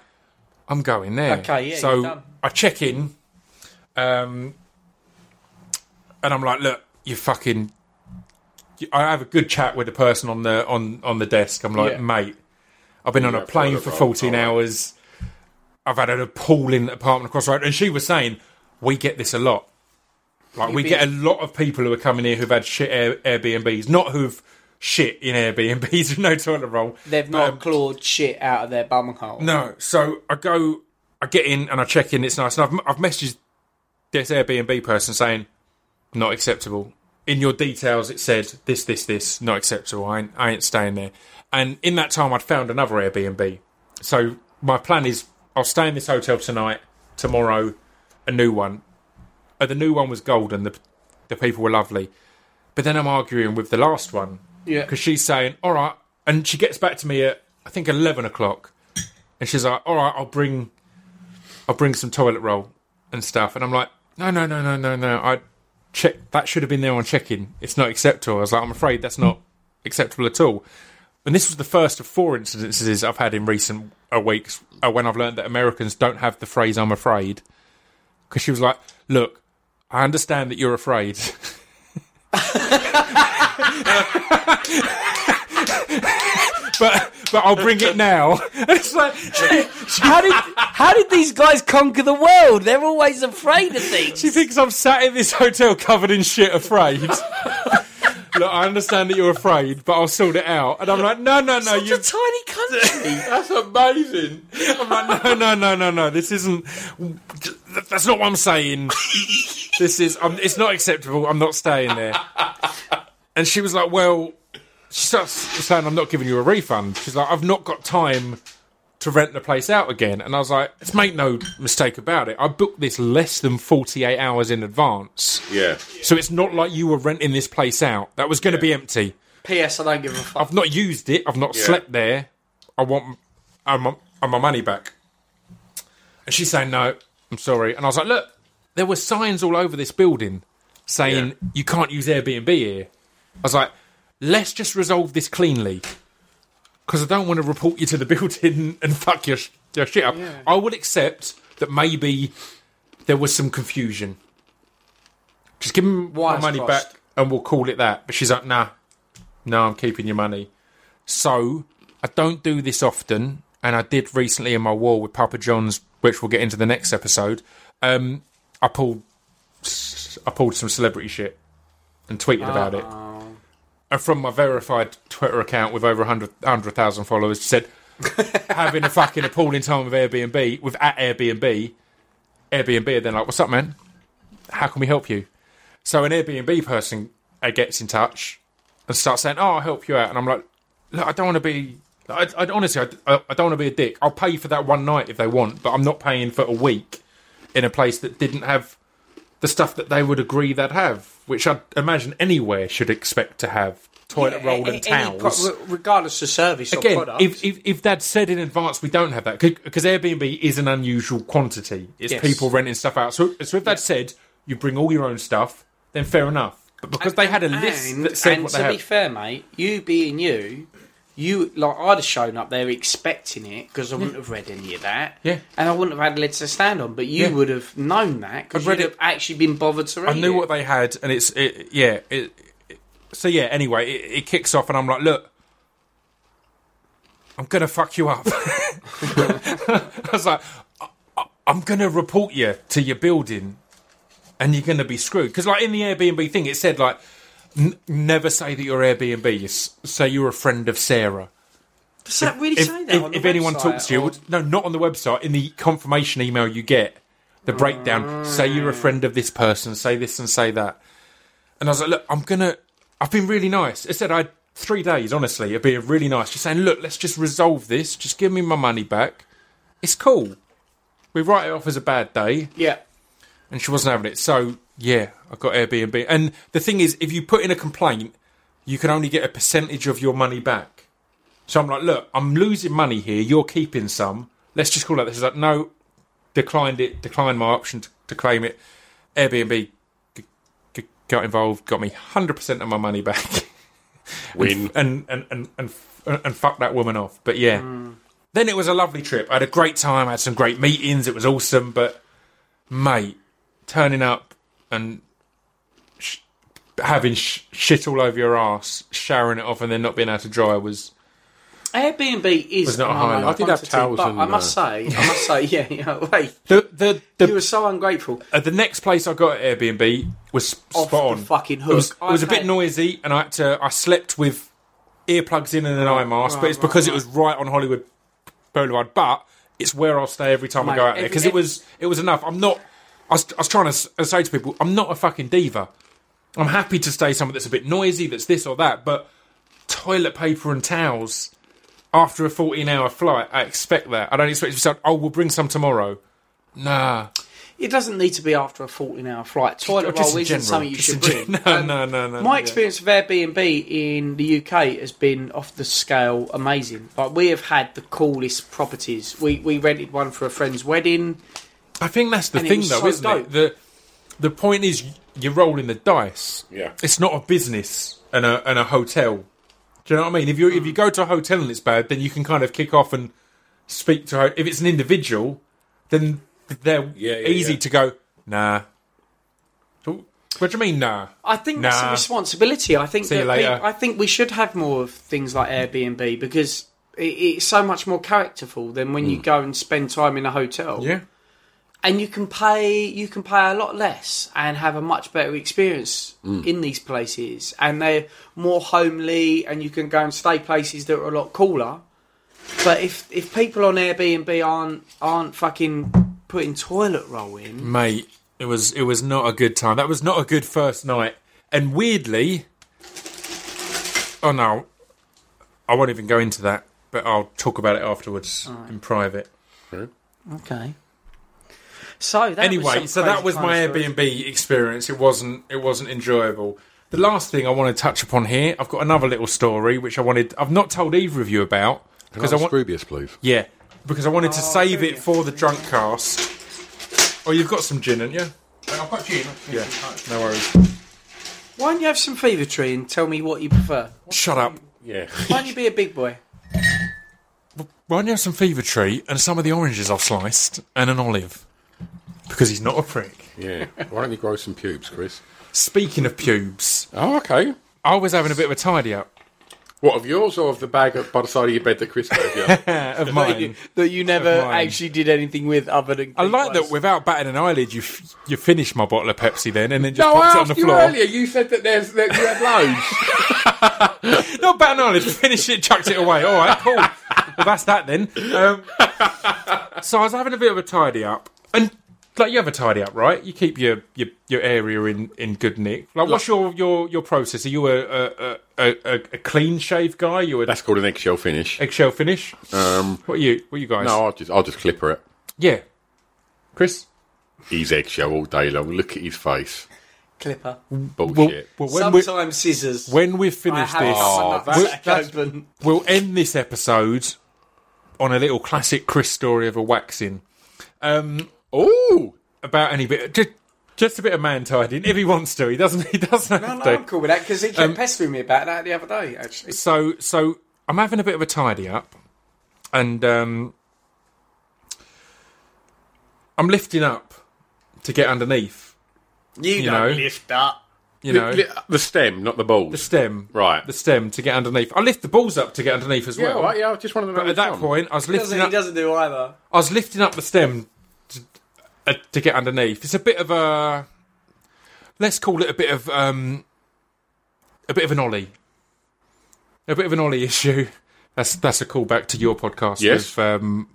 I'm going there. Okay, yeah, So. I check in, um, and I'm like, look, you fucking. I have a good chat with the person on the on on the desk. I'm like, Yeah. mate, I've been on a plane for 14 alright. hours. I've had an appalling apartment across the road, and she was saying we get this a lot. Like we be- get a lot of people who are coming here who've had shit Air, Airbnbs, not who've shit in Airbnbs with no toilet roll. They've not Um, clawed shit out of their bum hole. no, so I go, I get in and I check in. It's nice, and I've, I've messaged this Airbnb person saying not acceptable. In your details, it said this, this, this, not acceptable. I ain't, I ain't staying there. And in that time, I'd found another Airbnb. So my plan is I'll stay in this hotel tonight, tomorrow, a new one. Uh, the new one was golden. The the people were lovely, but then I'm arguing with the last one Yeah. because she's saying, "All right," and she gets back to me at I think eleven o'clock, and she's like, "All right, I'll bring, I'll bring some toilet roll and stuff," and I'm like, "No, no, no, no, no, no. I check that should have been there on check-in. It's not acceptable." I was like, "I'm afraid that's not acceptable at all." And this was the first of four incidences I've had in recent weeks uh, when I've learned that Americans don't have the phrase "I'm afraid," because she was like, "Look, I understand that you're afraid." but but I'll bring it now. It's like How did how did these guys conquer the world? They're always afraid of things. she thinks I'm sat in this hotel covered in shit, afraid. Look, I understand that you're afraid, but I'll sort it out. And I'm like, no, no, no, Such you. a tiny country. That's amazing. I'm like, no, no, no, no, no. This isn't. That's not what I'm saying. This is. Um, it's not acceptable. I'm not staying there. And she was like, well, she starts saying, I'm not giving you a refund. She's like, I've not got time to rent the place out again. And I was like, let's make no mistake about it. I booked this less than 48 hours in advance. Yeah. So it's not like you were renting this place out. That was going to be empty. P.S. I don't give a fuck. I've not used it. I've not Yeah. slept there. I want I want I want my money back. And she's saying no. I'm sorry. And I was like, look, there were signs all over this building saying Yeah. you can't use Airbnb here. I was like, let's just resolve this cleanly because I don't want to report you to the building and fuck your your shit up. I will accept that maybe there was some confusion. Just give him my money crossed. back and we'll call it that. But she's like, nah, no, I'm keeping your money. So I don't do this often, and I did recently in my war with Papa John's, which we'll get into the next episode. Um, I pulled, I pulled some celebrity shit and tweeted about it. And from my verified Twitter account with over 100 100,000 followers, said having a fucking appalling time with Airbnb with at Airbnb. Airbnb are then like, "What's up, man? How can we help you?" So an Airbnb person uh, gets in touch and starts saying, "Oh, I'll help you out," and I'm like, "Look, I don't want to be." I, I honestly, I, I don't want to be a dick. I'll pay for that one night if they want, but I'm not paying for a week in a place that didn't have the stuff that they would agree they'd have, which I imagine anywhere should expect to have toilet roll Any and pro- towels. regardless of service Again, or product. if, if if they'd said in advance we don't have that because Airbnb is an unusual quantity. It's Yes. people renting stuff out. So, so if they'd said you bring all your own stuff, then fair enough. But because they had a list and, that said and what to they be had, fair, mate, you being you, you like I'd have shown up there expecting it because I wouldn't have read any of that. Yeah. and I wouldn't have had legs to stand on. But you Yeah. would have known that because you'd it- have actually been bothered to read I knew it. what they had, and it's it, yeah. It, it- so yeah. Anyway, it, it kicks off, and I'm like, look, I'm gonna fuck you up. I was like, I, I- I'm gonna report you to your building, and you're gonna be screwed. Because like in the Airbnb thing, it said like, n- never say that you're Airbnb. S- say you're a friend of Sarah. Does that really If, say that? if, if anyone talks to you, or- no, not on the website. In the confirmation email you get, the breakdown. Say you're a friend of this person. Say this and say that. And I was like, look, I'm gonna. I've been really nice. It said I had three days. Honestly, it'd be really nice. Just saying, look, let's just resolve this. Just give me my money back. It's cool. We write it off as a bad day, yeah, and she wasn't having it. So yeah, I got Airbnb. And the thing is, if you put in a complaint, you can only get a percentage of your money back. So I'm like, look, I'm losing money here. You're keeping some. Let's just call it this. She's like, no, declined it. Declined my option to, to claim it. Airbnb g- g- got involved, got me 100% of my money back, Win. and and and and and, and fuck that woman off. But yeah, hmm. then it was a lovely trip. I had a great time. I had some great meetings. It was awesome. But mate, turning up and sh- having sh- shit all over your ass, showering it off, and then not being able to dry was Airbnb is Was not a an highlight. I did have quantity, towels but and, I must uh, say, I must say, yeah, yeah. Wait, the the the, you were so ungrateful. uh, the next place I got at Airbnb was Off spot the on. fucking It was, hook. it was a I've bit had- noisy, and I had to. I slept with earplugs in and an eye mask, but right, it's because right, it was right on Hollywood Boulevard. But it's where I'll stay every time I Mate, go out there every- because it was it was enough. I'm not. I was, I was trying to uh, say to people, I'm not a fucking diva. I'm happy to stay somewhere that's a bit noisy, that's this or that, but toilet paper and towels after a 14 hour flight, I expect that. I don't expect you to say, oh, we'll bring some tomorrow. Nah. It doesn't need to be after a 14 hour flight. Toilet roll isn't general. something you Just should bring. gen- no, Um, no, no, no. My yeah. experience of Airbnb in the UK has been off the scale amazing. Like we have had the coolest properties. We we rented one for a friend's wedding. I think that's the And thing, though, so isn't dope. it? The the point is you're rolling the dice. Yeah. It's not a business and a and a hotel. Do you know what I mean? If you if you go to a hotel and it's bad, then you can kind of kick off and speak to her. If it's an individual, then they're Yeah, yeah, easy yeah. to go. Nah. What do you mean, nah? I think that's a responsibility. I think See you that later. pe- I think we should have more of things like Airbnb because it, it's so much more characterful than when you go and spend time in a hotel. Hmm. Yeah. And you can pay you can pay a lot less and have a much better experience Hmm. in these places. And they're more homely and you can go and stay places that are a lot cooler. But if if people on airbnb aren't aren't fucking putting toilet roll in. Mate it was it was not a good time. That was not a good first night. And weirdly oh no i won't even go into that but i'll talk about it afterwards in private. Okay so that anyway was so that was my of stories. airbnb experience it wasn't it wasn't enjoyable the last thing i want to touch upon here i've got another little story which i wanted i've not told either of you about because i want Scroobius, please. yeah because i wanted to Oh, save do it for the drunk cast oh you've got some gin haven't you I've got gin. yeah no worries why don't you have some fever tree and tell me what you prefer shut up Yeah. why don't you be a big boy Why don't you have some fever tree and some of the oranges I've sliced and an olive? Because he's not a prick. yeah. Why don't you grow some pubes, Chris? Speaking of pubes, Oh, okay. I was having a bit of a tidy up What, of yours or of the bag by the side of your bed that Chris gave you? of mine. that you never mine. actually did anything with other than I like that without batting an eyelid, you f- you finised my bottle of Pepsi then and then just no, I it on the asked you floor. earlier. You said that there's that you had loads. Not batting an eyelid, just finished it, chucked it away. All right, cool. well, that's that then. Um, so I was having a bit of a tidy up, and like you have a tidy up, right? You keep your your, your area in, in good nick. Like, what's your, your, your process? Are you a a, a, a, a clean shave guy? You a That's called an eggshell finish. eggshell finish? Um, What are you? What are you guys? no, I'll just I'll just clipper it. Yeah, Chris. He's eggshell all day long. Look at his face. clipper. Bullshit. Well, well when we Sometimes scissors. when we've I finished have this, oh, that- that, open. we'll end this episode on a little classic Chris story of a waxing. Um, oh, about any bit. Just Just a bit of man tidying if he wants to. He doesn't. He doesn't No, have no, to. I'm cool with that because he kept Um, pestering me about that the other day. Actually, So, so I'm having a bit of a tidy up, and um, I'm lifting up to get underneath. you, you don't know. lift up. You know, the, the stem, not the balls. the stem, Right. The stem to get underneath. I lift the balls up to get underneath as yeah, well. all right, yeah, I just wanted to know But at that which one. point, I was He lifting doesn't, he up. doesn't do either. I was lifting up the stem to, uh, to get underneath. It's a bit of a let's call it a bit of um, a bit of an ollie, a bit of an ollie issue. That's that's a callback to your podcast Yes. with um,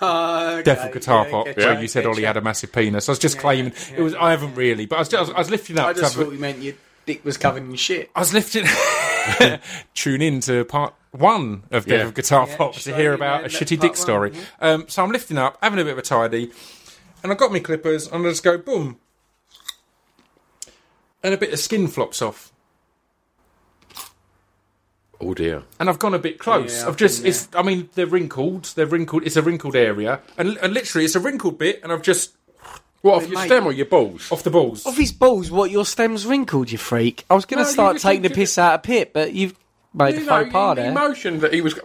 Uh, Death okay, of Guitar yeah, Pop, get where you, you said Ollie had a massive penis. I was just claiming it was. I haven't really, but I was just, I was lifting up. I just have a- thought you meant your dick was covered in shit. I was lifting. Tune in to part one of Death Yeah. of Guitar Yeah, Pop to hear about a shitty dick one, story. Um, so I'm lifting up, having a bit of a tidy, and I got my clippers, and I just go boom, and a bit of skin flops off, Oh dear. and I've gone a bit close. Yeah, I've I've just, been it's. I mean, they're wrinkled. They're wrinkled. It's a wrinkled area, and, and literally, it's a wrinkled bit, and I've just What, off Hey, your stem or your balls? off the balls. Off his balls, what your stem's wrinkled, you freak. I was going to No, start taking the piss out of Pip, but you've made You a faux pas he, he there. motioned that he was.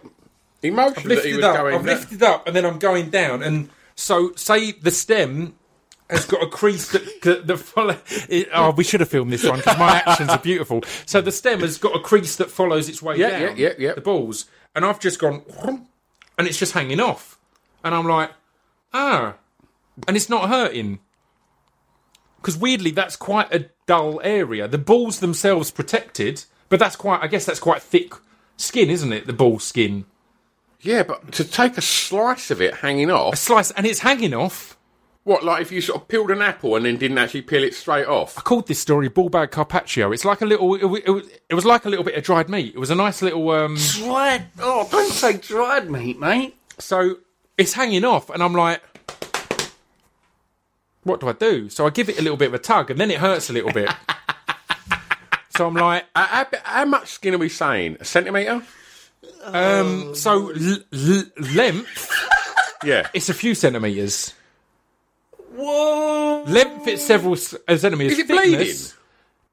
He motioned that he was up. going. I've lifted up, and then I'm going down, and so say the stem has got a crease that that, that follow. It, oh, we should have filmed this one because my actions are beautiful. So the stem has got a crease that follows its way Yeah, down. yeah, yeah, yeah. The balls, and I've just gone, and it's just hanging off, and I'm like, ah, and it's not hurting. Because weirdly, that's quite a dull area. The balls themselves protected, but that's quite. I guess that's quite thick skin, isn't it? The ball skin. Yeah, but to take a slice of it hanging off. a slice, and it's hanging off. What, like if you sort of peeled an apple and then didn't actually peel it straight off? I called this story "Ball Bag Carpaccio." It's like a little. It, wa- it, was- it was like a little bit of dried meat. It was a nice little. Um, Dried? Oh, don't say dried meat, mate. so it's hanging off, and I'm like, "What do I do?" So I give it a little bit of a tug, and then it hurts a little bit. so I'm like, How, how, how much skin are we saying? A centimetre? Um, so l- l- length, Yeah. it's a few centimeters. Whoa! Length, it's several c- uh, centimeters. Is it Thickness, bleeding?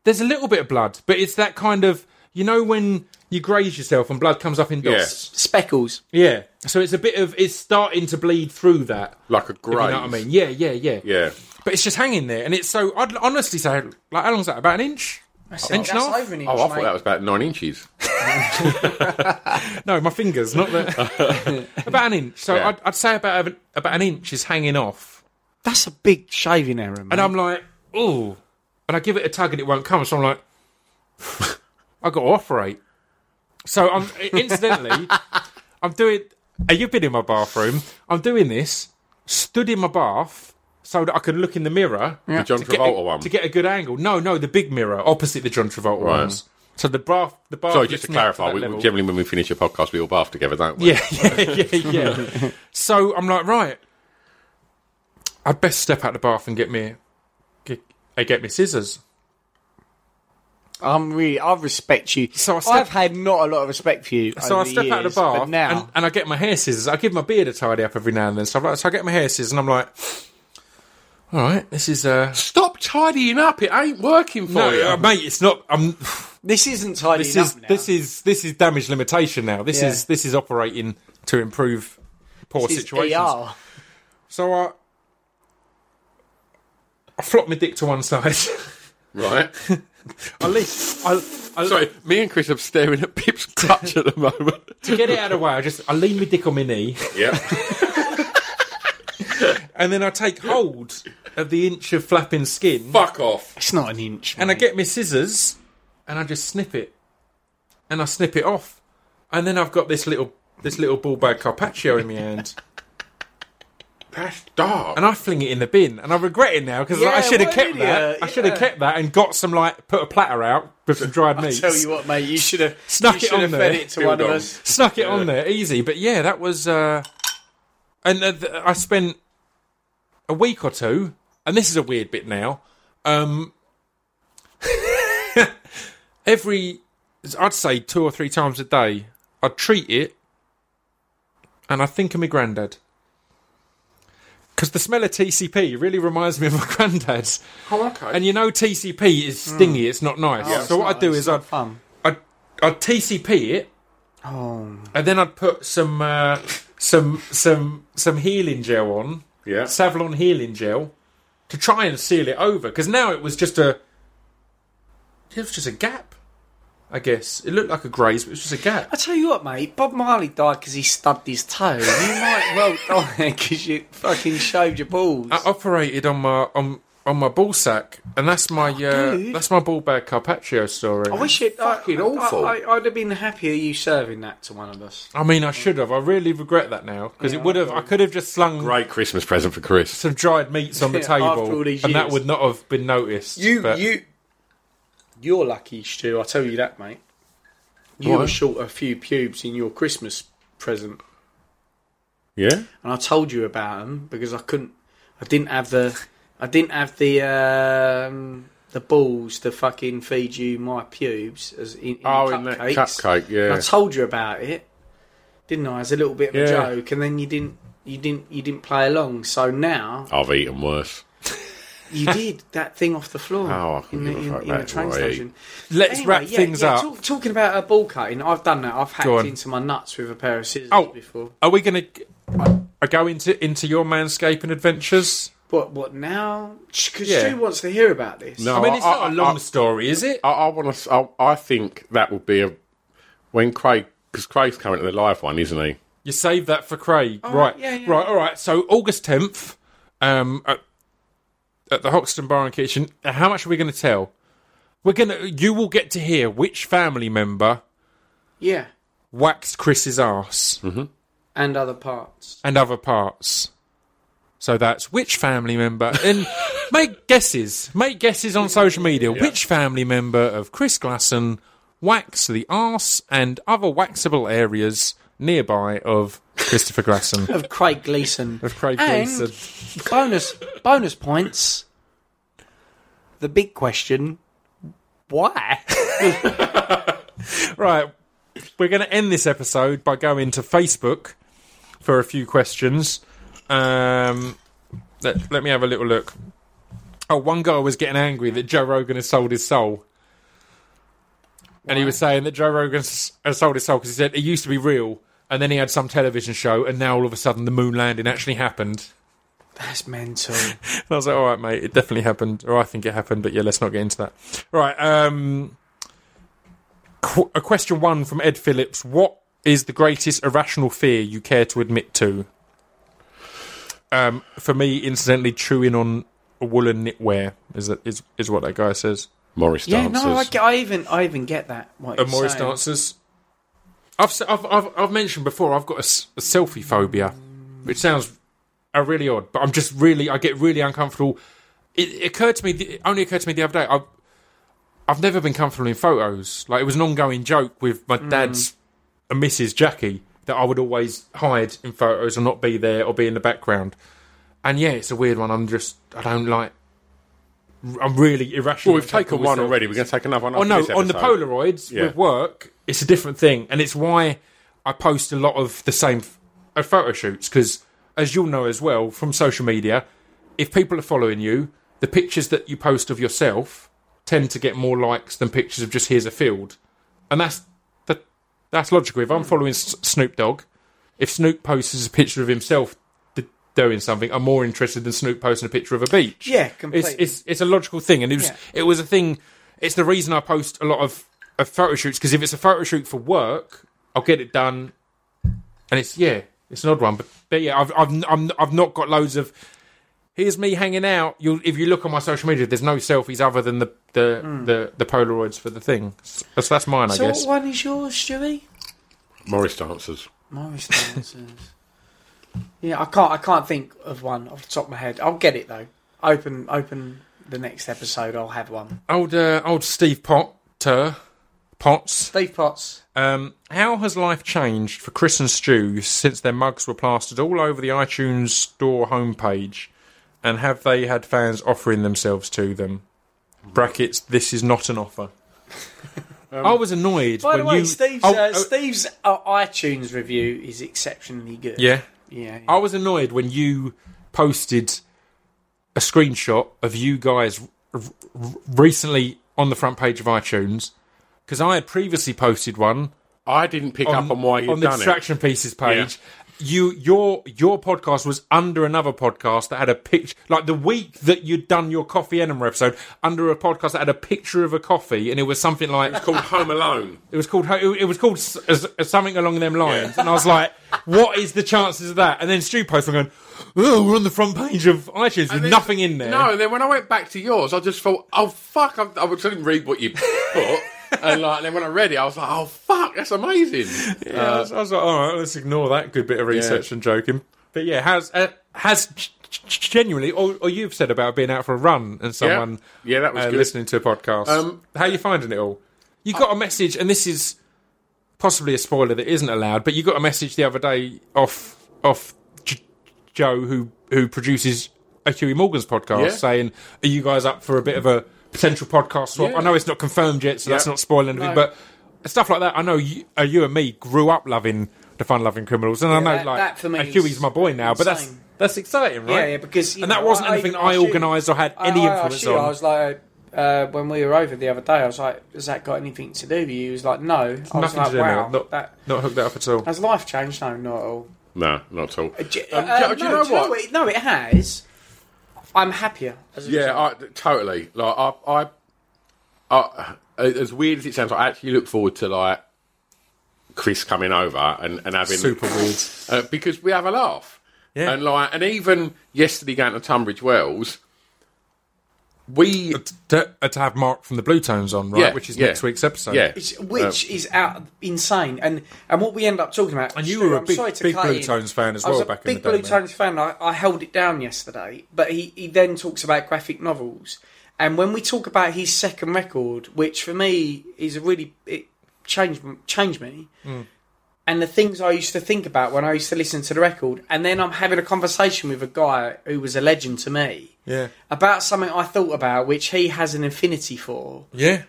There's a little bit of blood, but it's that kind of you know when you graze yourself and blood comes up in Yeah. dots. Speckles. Yeah. So it's a bit of it's starting to bleed through that. Like a If graze. you know what I mean? Yeah, yeah, yeah. Yeah. But it's just hanging there, and it's so. I'd honestly say, like, how long's that? About an inch? Inch and That's half? over an oh, inch, Oh, I thought mate. that was about nine inches. No, my fingers, not the. about an inch. So Yeah. I'd, I'd say about a- about an inch is hanging off, That's a big shaving error, mate. and I'm like, oh, and I give it a tug and it won't come. So I'm like, I got to operate. So I'm incidentally, I'm doing. You've been in my bathroom. I'm doing this, stood in my bath, so that I can look in the mirror. The John to get Travolta a, one. to get a good angle. No, no, the big mirror opposite the John Travolta Right. ones. So the bath, the bath. Sorry, just to lifts me up clarify, that we, level. generally when we finish a podcast, we all bath together, don't we? Yeah, yeah, yeah, yeah. so I'm like, right, I'd best step out the bath and get me, get, uh, get me scissors. I'm really, I respect you. So I step- I've had not a lot of respect for you. So I over step out of years, the bath but now and, and I get my hair scissors. I give my beard a tidy up every now and then. So, I'm like, so I get my hair scissors and I'm like, all right, this is uh, Stop tidying up. It ain't working for no, you. uh, mate, it's not. I'm. this isn't tidying This is up now. this is this is damage limitation now. This Yeah. is this is operating to improve poor This is situations. ER. So I I flop my dick to one side. Right? I leave. I, I, Sorry, me and Chris are staring at Pip's clutch at the moment. to get it out of the way, I just I lean my dick on my knee, yeah. and then I take hold of the inch of flapping skin, Fuck off. It's not an inch. and I mate. get my scissors, and I just snip it, and I snip it off, and then I've got this little this little ball bag carpaccio in my hand, That's dark. and I fling it in the bin, and I regret it now because I Yeah, should have what kept an that. idiot, I should have yeah. kept that and got some like put a platter out with some dried I meats. tell you what, mate, you should have Snuck you it should on have there. fed it to Build one of on. us. snuck it on there easy but yeah that was uh and uh, th- i spent a week or two and this is a weird bit now um every i'd say two or three times a day i'd treat it and i think of my granddad Because the smell of TCP really reminds me of my granddad's. Oh, okay. And you know, TCP is stingy; it's not nice. Oh, so what not- I'd do is I'd, fun. I'd I'd TCP it, Oh, and then I'd put some uh, some some some healing gel on, yeah. Savlon healing gel, to try and seal it over. Because now it was just a it was just a gap. I guess it looked like a graze, but it was just a gap. I tell you what, mate. Bob Marley died because he stubbed his toe. You might well die because you fucking shaved your balls. I operated on my on on my ball sack, and that's my uh, dude. that's my ball bag Carpaccio story. I wish it. Fucking I, awful. I, I, I'd have been happier you serving that to one of us. I mean, I should have. I really regret that now because it would have. I could have just slung Great Christmas present for Chris. some dried meats on the Yeah, after table, all these and that years. would not have been noticed. You, but- you, you're lucky, Stu. I tell you that, mate. You Why? were short a few pubes in your Christmas present, Yeah? and I told you about them because I couldn't. I didn't have the. I didn't have the um, the balls to fucking feed you my pubes as in, in Oh, in that cupcake, yeah. I told you about it, didn't I? As a little bit of a joke, and then you didn't. You didn't. You didn't play along. So now I've eaten worse. you did that thing off the floor Oh, in the, in, in the train station. Let's Anyway, wrap yeah, things yeah, up. talk- talking about a ball cutting, I've done that. I've hacked into my nuts with a pair of scissors Oh. before. Are we going to go into into your manscaping adventures? What? What now? Because Yeah. Stu wants to hear about this. No. I mean, it's I- not a I- long I- story, is it? I, I want to. I, I think that would be a when Craig because Craig's coming to the live one, isn't he? You save that for Craig, right? right, yeah, yeah. Right, all right. So August tenth, um, at, at the Hoxton Bar and Kitchen. uh, How much are we going to tell? We're gonna. You will get to hear which family member Yeah, waxed Chris's ass and other parts. and other parts. So that's which family member, and make guesses. Make guesses on social media. Which family member of Chris Glasson waxed the arse and other waxable areas nearby of Christopher Glasson? Of Craig Gleason. of Craig And- Gleason. bonus bonus points. The big question: Why? Right, we're going to end this episode by going to Facebook for a few questions. Um, let, let me have a little look. Oh, one guy was getting angry that Joe Rogan has sold his soul. And he was saying that Joe Rogan s- has sold his soul because he said it used to be real, and then he had some television show, and now all of a sudden the moon landing actually happened. That's mental. And I was like, all right, mate, it definitely happened, or I think it happened, but yeah, let's not get into that. Right, um, qu- a question one from Ed Phillips: What is the greatest irrational fear you care to admit to? Um, for me, incidentally, chewing on woolen knitwear is that is is what that guy says. Morris yeah, dancers. no, I, get- I even I even get that. What Uh, Morris saying. dancers. I've, s- I've I've I've mentioned before. I've got a selfie phobia, which sounds uh, really odd, but I'm just really I get really uncomfortable. It, it occurred to me. It only occurred to me the other day. I've I've never been comfortable in photos. Like it was an ongoing joke with my dad's and Mrs. Jackie that I would always hide in photos or not be there or be in the background. And yeah, it's a weird one. I'm just I don't like. I'm really irrational. Well, we've taken one already. We're going to take another one. Oh no, on the. Polaroids Yeah. with work, it's a different thing, and it's why I post a lot of the same f- uh, photo shoots because, as you'll know as well from social media, if people are following you, the pictures that you post of yourself tend to get more likes than pictures of just here's a field, and that's that that's logical. If I'm following S- Snoop Dogg, if Snoop posts a picture of himself d- doing something, I'm more interested than Snoop posting a picture of a beach. Yeah, It's, it's it's a logical thing, and it was Yeah. it was a thing. It's the reason I post a lot of, of photo shoots because if it's a photo shoot for work, I'll get it done, and it's yeah, it's an odd one, but, but yeah, I've I've I'm, I've not got loads of. Here's me hanging out. You if you look on my social media, there's no selfies other than the the the, the Polaroids for the thing. So that's, that's mine, I so guess. what one is yours, Stewie? Morris dancers. Morris dancers. yeah, I can't. I can't think of one off the top of my head. I'll get it though. Open, open the next episode. I'll have one. Old uh, old Steve Potter Potts. Steve Potts. Um, how has life changed for Chris and Stu since their mugs were plastered all over the iTunes store homepage? And have they had fans offering themselves to them? Brackets, this is not an offer. I was annoyed By when the way, you. Steve's Oh, uh, oh, Steve's uh, iTunes review is exceptionally good. yeah. yeah. yeah. I was annoyed when you posted a screenshot of you guys r- r- recently on the front page of iTunes because I had previously posted one I didn't pick up on why you'd on the done distraction pieces page. You your your podcast was under another podcast that had a picture like the week that you'd done your coffee enema episode under a podcast that had a picture of a coffee and it was something like it. Called Home Alone. it was called it was called s- as, as something along them lines and I was like what is the chances of that and then Stu posted going oh we're on the front page of iTunes with And then- nothing in there No, and then when I went back to yours, I just thought, oh fuck, I, I didn't read what you put, and like then when I read it, I was like, oh fuck, that's amazing. Yeah, I, was, I was like, all right, let's ignore that good bit of research Yeah. and joking. But yeah, has uh, has genuinely, or, or you've said about being out for a run and someone Yeah, that was uh, good. listening to a podcast. Um, How you finding it all? You got a message, and this is possibly a spoiler that isn't allowed, but you got a message the other day off off J- Joe, who who produces a Huey Morgan's podcast, Yeah. saying, "Are you guys up for a bit of a potential podcast swap?" Yeah. I know it's not confirmed yet, so that's not spoiling anything, No. but stuff like that. I know you, uh, you and me grew up loving the fun-loving criminals, and I know that- like that for me uh, is Huey's my boy now, but that's that's exciting, right? Yeah, yeah, because you and that wasn't I- anything even I organised or had any I, I influence asked on. I was like, uh, when we were over the other day, I was like, "Has that got anything to do with you?" He was like, "No." I was Nothing like, to do "Wow. Not, that not hooked that up at all. has life changed?" No, not at all. No, not at all. Uh, do, Um, uh, do- do you no, know what? it- no, it has. I'm happier. As a Yeah. I, totally. Like I, I, I, as weird as it sounds, I actually look forward to like Chris coming over and, and having Super weird. uh, because we have a laugh. Yeah. And like, and even yesterday going to Tunbridge Wells, we to, uh, to have Mark from the Bluetones on, right? Yeah, Which is yeah. next week's episode. yeah, It's- which is out insane, and and what we end up talking about. And you were a I'm big- to big cut Blue in. Tones fan as I was well a back in big the day, Blue man. Tones fan. I, I held it down yesterday, but he he then talks about graphic novels, and when we talk about his second record, which for me is a really it changed changed me. Hmm. And the things I used to think about when I used to listen to the record, and then I'm having a conversation with a guy who was a legend to me yeah, about something I thought about, which he has an affinity for yeah.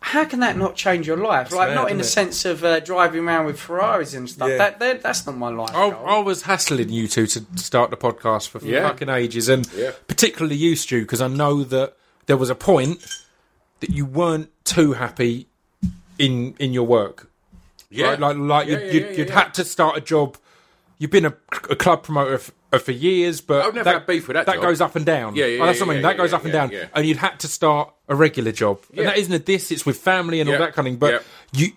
how can that not change your life? like, mad, not in the it? sense of uh, driving around with Ferraris and stuff. Yeah. That, that that's not my life. I. I was hassling you two to start the podcast for Yeah. fucking ages, and Yeah. particularly you, Stu, because I know that there was a point that you weren't too happy in in your work. Yeah, Right? Like, like Yeah, you'd, yeah, you'd, you'd had to start a job. You've been a, a club promoter f- uh, for years, but I've never had beef with that job. goes up and down. Yeah, yeah, Oh, that's yeah, what I mean. yeah, that goes up and down, and you'd had to start a regular job. Yeah. And that isn't a diss; it's with family and all that kind of thing. But you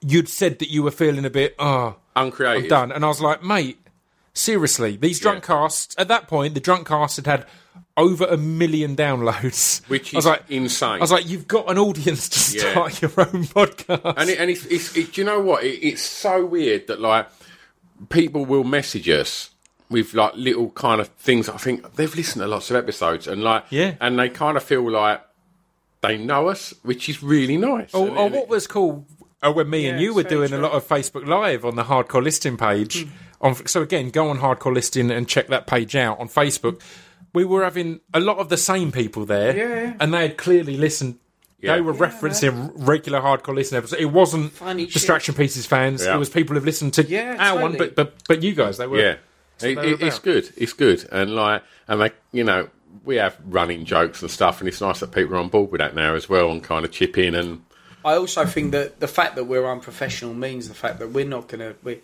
you'd said that you were feeling a bit, oh, uncreative. I'm done. And I was like, mate, seriously, these drunk casts, at that point, the drunk cast had had over a million downloads. Which I was like, insane. I was like, you've got an audience to Yeah. start your own podcast. And, it, and it's, it's, it, do you know what? It, it's so weird that like people will message us with like little kind of things. I think they've listened to lots of episodes and like Yeah. and they kind of feel like they know us, which is really nice. Or, And- or and what it- was cool uh, when me and you were very doing true. a lot of Facebook Live on the Hardcore Listing page. Hmm. On, so again, go on Hardcore Listing and check that page out on Facebook. We were having a lot of the same people there, Yeah. and they had clearly listened. Yeah. They were referencing regular Hardcore Listing episodes. It wasn't Funny shit. Distraction Pieces fans. Yeah. It was people who've listened to Yeah, our one, but but but you guys, they were yeah. what It, they were it's good. It's good, and like, and they, you know, we have running jokes and stuff, and it's nice that people are on board with that now as well, and kind of chip in and I also think that the fact that we're unprofessional means the fact that we're not going to. We,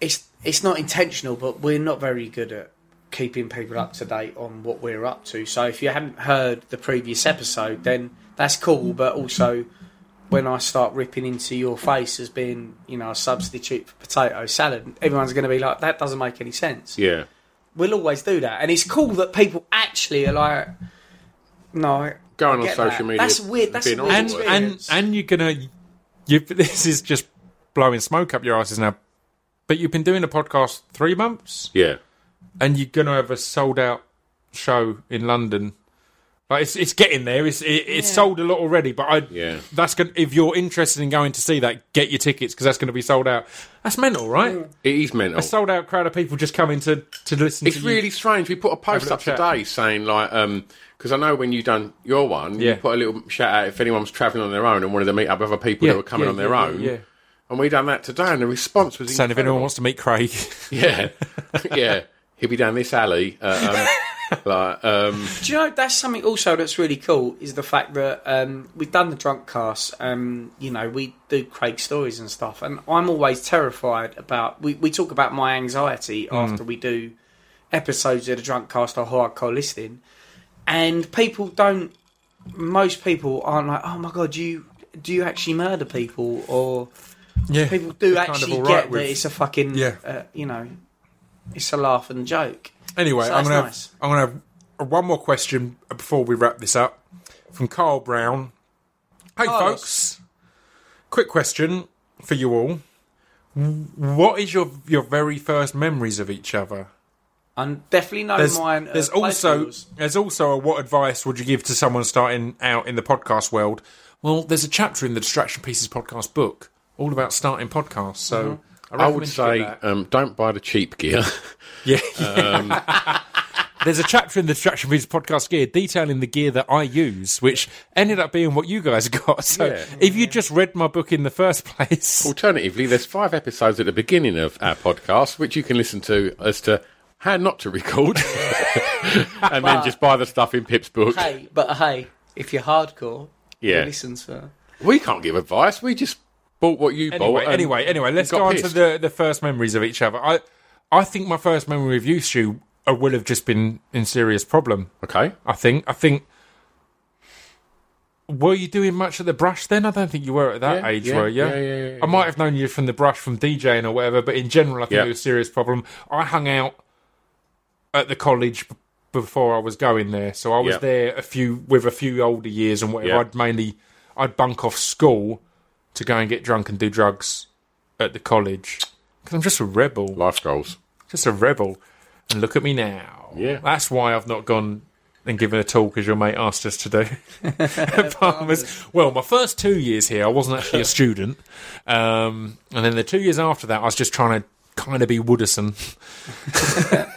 it's it's not intentional, but we're not very good at keeping people up to date on what we're up to. So if you haven't heard the previous episode, then that's cool. But also, when I start ripping into your face as being, you know, a substitute for potato salad, everyone's going to be like, "That doesn't make any sense." yeah, We'll always do that, and it's cool that people actually are like, "No." Going on social that. media, That's weird. That's a being weird and and and you're gonna you this is just blowing smoke up your asses now but you've been doing a podcast three months yeah. And you're gonna have a sold out show in london like it's, it's getting there it's it, it's Yeah. sold a lot already but i Yeah. that's gonna if you're interested in going to see that get your tickets because that's gonna be sold out that's mental right It is mental. a sold out crowd of people just coming to to listen It's to you. really strange. We put a post little up chat. today saying like, um 'cause because I know when you done your one, Yeah. you put a little shout out if anyone was travelling on their own and wanted to meet up with other people Yeah, that were coming yeah, on their yeah, own. yeah, yeah. And we done that today, and the response was saying if anyone wants to meet craig yeah, yeah, he'll be down this alley. Uh, um, like, um, Do you know that's something also that's really cool is the fact that um, we've done the drunk cast. Um, you know, we do Craig stories and stuff, and I'm always terrified about. We, we talk about my anxiety after we do episodes of the drunk cast or hardcore listing, and people don't. Most people aren't like, oh my god, you do you actually murder people or Yeah, people do they're kind of actually get right that it's a fucking Yeah. uh, you know it's a laugh and joke. Anyway, So I'm gonna nice. have, I'm gonna have one more question before we wrap this up from Carl Brown. Hey, folks. Quick question for you all. What is your your very first memories of each other? I definitely know There's, mine. uh, there's also there's also a what advice would you give to someone starting out in the podcast world? Well, there's a chapter in the Distraction Pieces podcast book all about starting podcasts. So Mm-hmm. I, I would say um, don't buy the cheap gear. Yeah. yeah. There's a chapter in the Distraction Pieces podcast gear detailing the gear that I use, which ended up being what you guys got. So Yeah. if you just read my book in the first place, Alternatively, there's five episodes at the beginning of our podcast which you can listen to as to how not to record, and then just buy the stuff in Pip's book. Hey, but hey, if you're hardcore, Yeah. you listen to. We can't give advice. We just bought what you anyway, bought. anyway, anyway, let's go on to the, the first memories of each other. I I think my first memory of you, Stu, uh, will have just been in serious problem. Okay. I think. I think. Were you doing much at the brush then? I don't think you were at that Yeah, age, yeah, were you? yeah, yeah, yeah, I might have known you from the brush from DJing or whatever, but in general, I think it was a serious problem. I hung out at the college b- before I was going there, so I was there a few with a few older years and whatever. I'd mainly I'd bunk off school to go and get drunk and do drugs at the college because I'm just a rebel Life goals. just a rebel. And look at me now. Yeah. That's why I've not gone and given a talk as your mate asked us to do. Palmer's. Well, my first two years here, I wasn't actually a student. Um, and then the two years after that, I was just trying to kind of be Wooderson.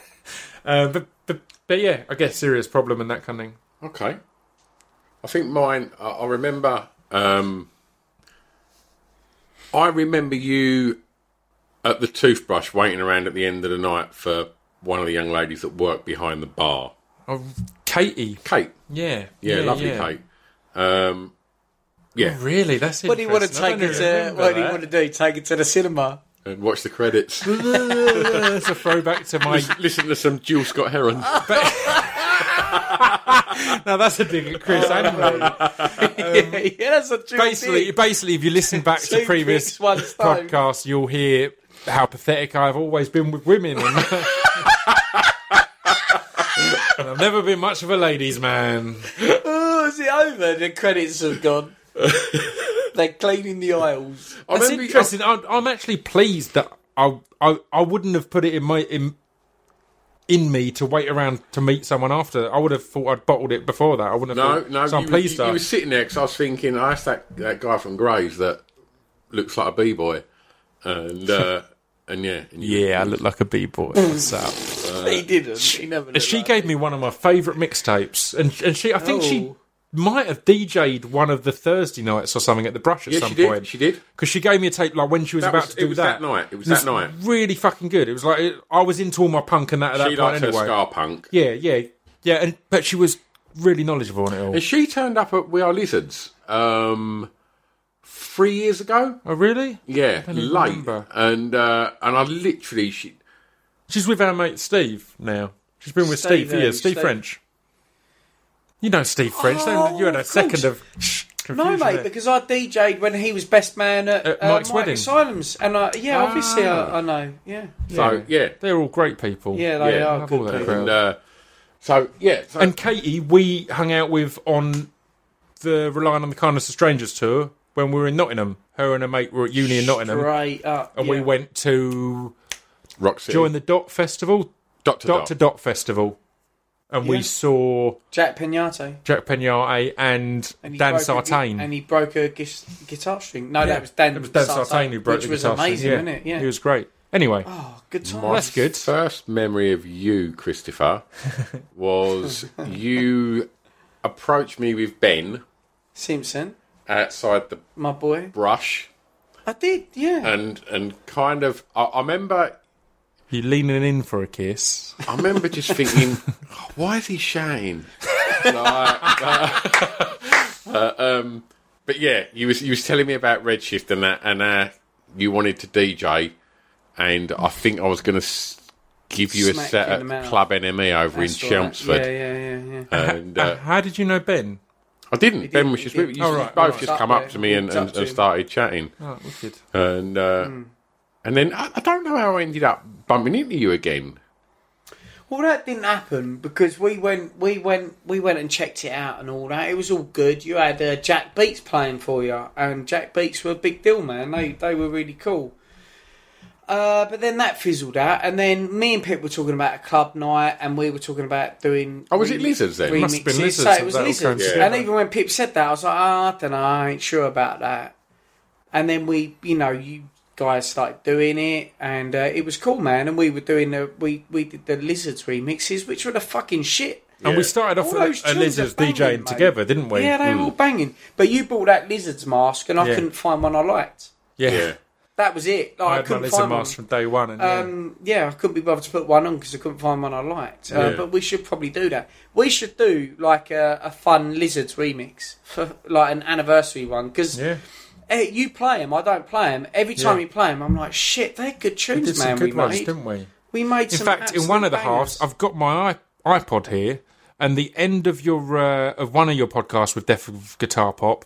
uh, but, but, but yeah, I guess serious problem and that kind of thing. Okay. I think mine. I, I remember. Um, I remember you at the toothbrush waiting around at the end of the night for one of the young ladies that worked behind the bar. Oh, Katie. Kate. Yeah. Yeah, lovely yeah. Kate. Um, yeah, Really? That's What do you want to take don't it to? remember What do you want to do? Take it to the cinema? and watch the credits. That's a throwback to my Listen to some Jill Scott Heron. Now that's a dig at Chris and me. yeah, that's a true basically, thing. basically, if you listen back to Two previous dicks, one stone. podcasts, you'll hear how pathetic I've always been with women, and, and I've never been much of a ladies' man. Oh, is it over? The credits have gone. They're cleaning the aisles. I That's remember- interesting. I'm, I'm actually pleased that I, I I wouldn't have put it in my in in me to wait around to meet someone after. I would have thought I'd bottled it before that. I wouldn't have. No, thought, no. So I'm you, pleased you, that you were sitting there because I was thinking, I asked that, that guy from Grays that looks like a b boy, and uh, and yeah, and you- yeah, I look like a b boy. What's up? he didn't. He never. she like gave me one of my favourite mixtapes, and and she I think she Oh. Might have DJ'd one of the Thursday nights or something at the Brush at yeah, some she did. point. She did. because she gave me a tape like when she was That about was- to do it was that. that night. It was And that night. Really fucking good. It was like it, I was into all my punk and that at She that point her anyway. ska punk, Yeah, yeah, yeah. And but she was really knowledgeable on it all. and she turned up at We Are Lizards um, three years ago. oh really? Yeah, even late, remember. and uh, and I literally she. She's with our mate Steve now. She's been with Steve Steve, for years. Steve Steve- French. You know Steve French. don't you? you had a second of shh, No, mate, there. because I DJ'd when he was best man at, At uh, Mike's Mike wedding. Asylums, and I, yeah, obviously Ah. I, I know. Yeah, So yeah, they're all great people. yeah, they Yeah, are good people. and uh, so yeah, so, And Katie, we hung out with on the Relying on the Kindness of Strangers tour when we were in Nottingham. Her and her mate were at uni in Nottingham, Straight up, and yeah. we went to Rock City, join the Dot Festival, Doctor Doctor Dot. Dot Festival, and Yeah. we saw Jack Peñate. Jack Peñate and, And he Dan broke a gui- Sartain. and he broke a gis- guitar string. No, Yeah. that was Dan. It was Dan Sartain who broke which the was guitar string. amazing, yeah. wasn't it? Yeah. he was great. Anyway, oh, good time. that's good. First memory of you, Christopher, was you approached me with Ben Simpson, outside the my boy. brush, I did, yeah. and and kind of I, I remember You leaning in for a kiss. I remember just thinking, "Oh, why is he shouting? Like, uh, uh, um, but yeah, you was you was telling me about Redshift and that, and uh, you wanted to DJ, and I think I was going to s- give you a set you in the at. Club NME over That's in all right. Chelmsford, Yeah, yeah, yeah, yeah. and Uh, uh, how did you know Ben? I didn't. Ben did, was just did. with you. Oh, right, both right. just Up come there, up to me and, and, and started chatting, Oh, wicked. and uh, Hmm. and then I, I don't know how I ended up bumping into you again. Well, that didn't happen because we went, we went, we went and checked it out and all that. It was all good. You had uh, Jack Beats playing for you, and Jack Beats were a big deal, man. They they were really cool. Uh, but then that fizzled out, and then me and Pip were talking about a club night, and we were talking about doing. Oh, was it Lizards then? Must have been remixes. Lizards So it was that all lizards, came and even when Pip said that, I was like, oh, I don't know, I ain't sure about that. And then we, you know, you guys started doing it, and uh, it was cool, man. And we were doing the we we did the lizards remixes, which were the fucking shit. And we started off All with those a, a Lizards banging, DJing mate. together, didn't we? Yeah, they were all banging. But you bought that lizards mask, and I Yeah. couldn't find one I liked. yeah. Yeah, That was it. Like, I I, couldn't Lizard find mask one. from day one. And, yeah. Um, yeah, I couldn't be bothered to put one on because I couldn't find one I liked. Uh, Yeah. But we should probably do that. We should do like a, a fun lizards remix for like an anniversary one because yeah. you play them, I don't play them. Every time Yeah. you play them, I'm like, shit, they're good tunes, We tunes, did some good we ones, made. didn't we? We made In some fact, in one of the absolute halves. I've got my iPod here, and the end of your uh, of one of your podcasts with Death of Guitar Pop,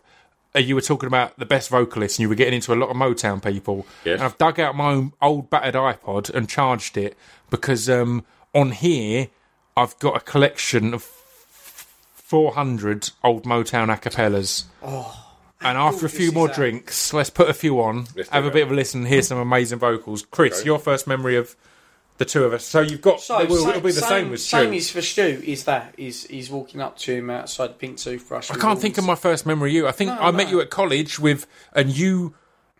uh, you were talking about the best vocalists, and you were getting into a lot of Motown people. Yes. And I've dug out my own old battered iPod and charged it because um, on here I've got a collection of 400 old Motown acapellas. And after a few more that? drinks, let's put a few on, Let's do have a that. bit of a listen, hear some amazing vocals. Chris, Okay. your first memory of the two of us. So you've got. So it will, same, it'll be the same, with Stu. same is for Stu. Is that is he's walking up to him outside the pink toothbrush? I can't think of my first memory of you. I think No, I met no. you at college with, and you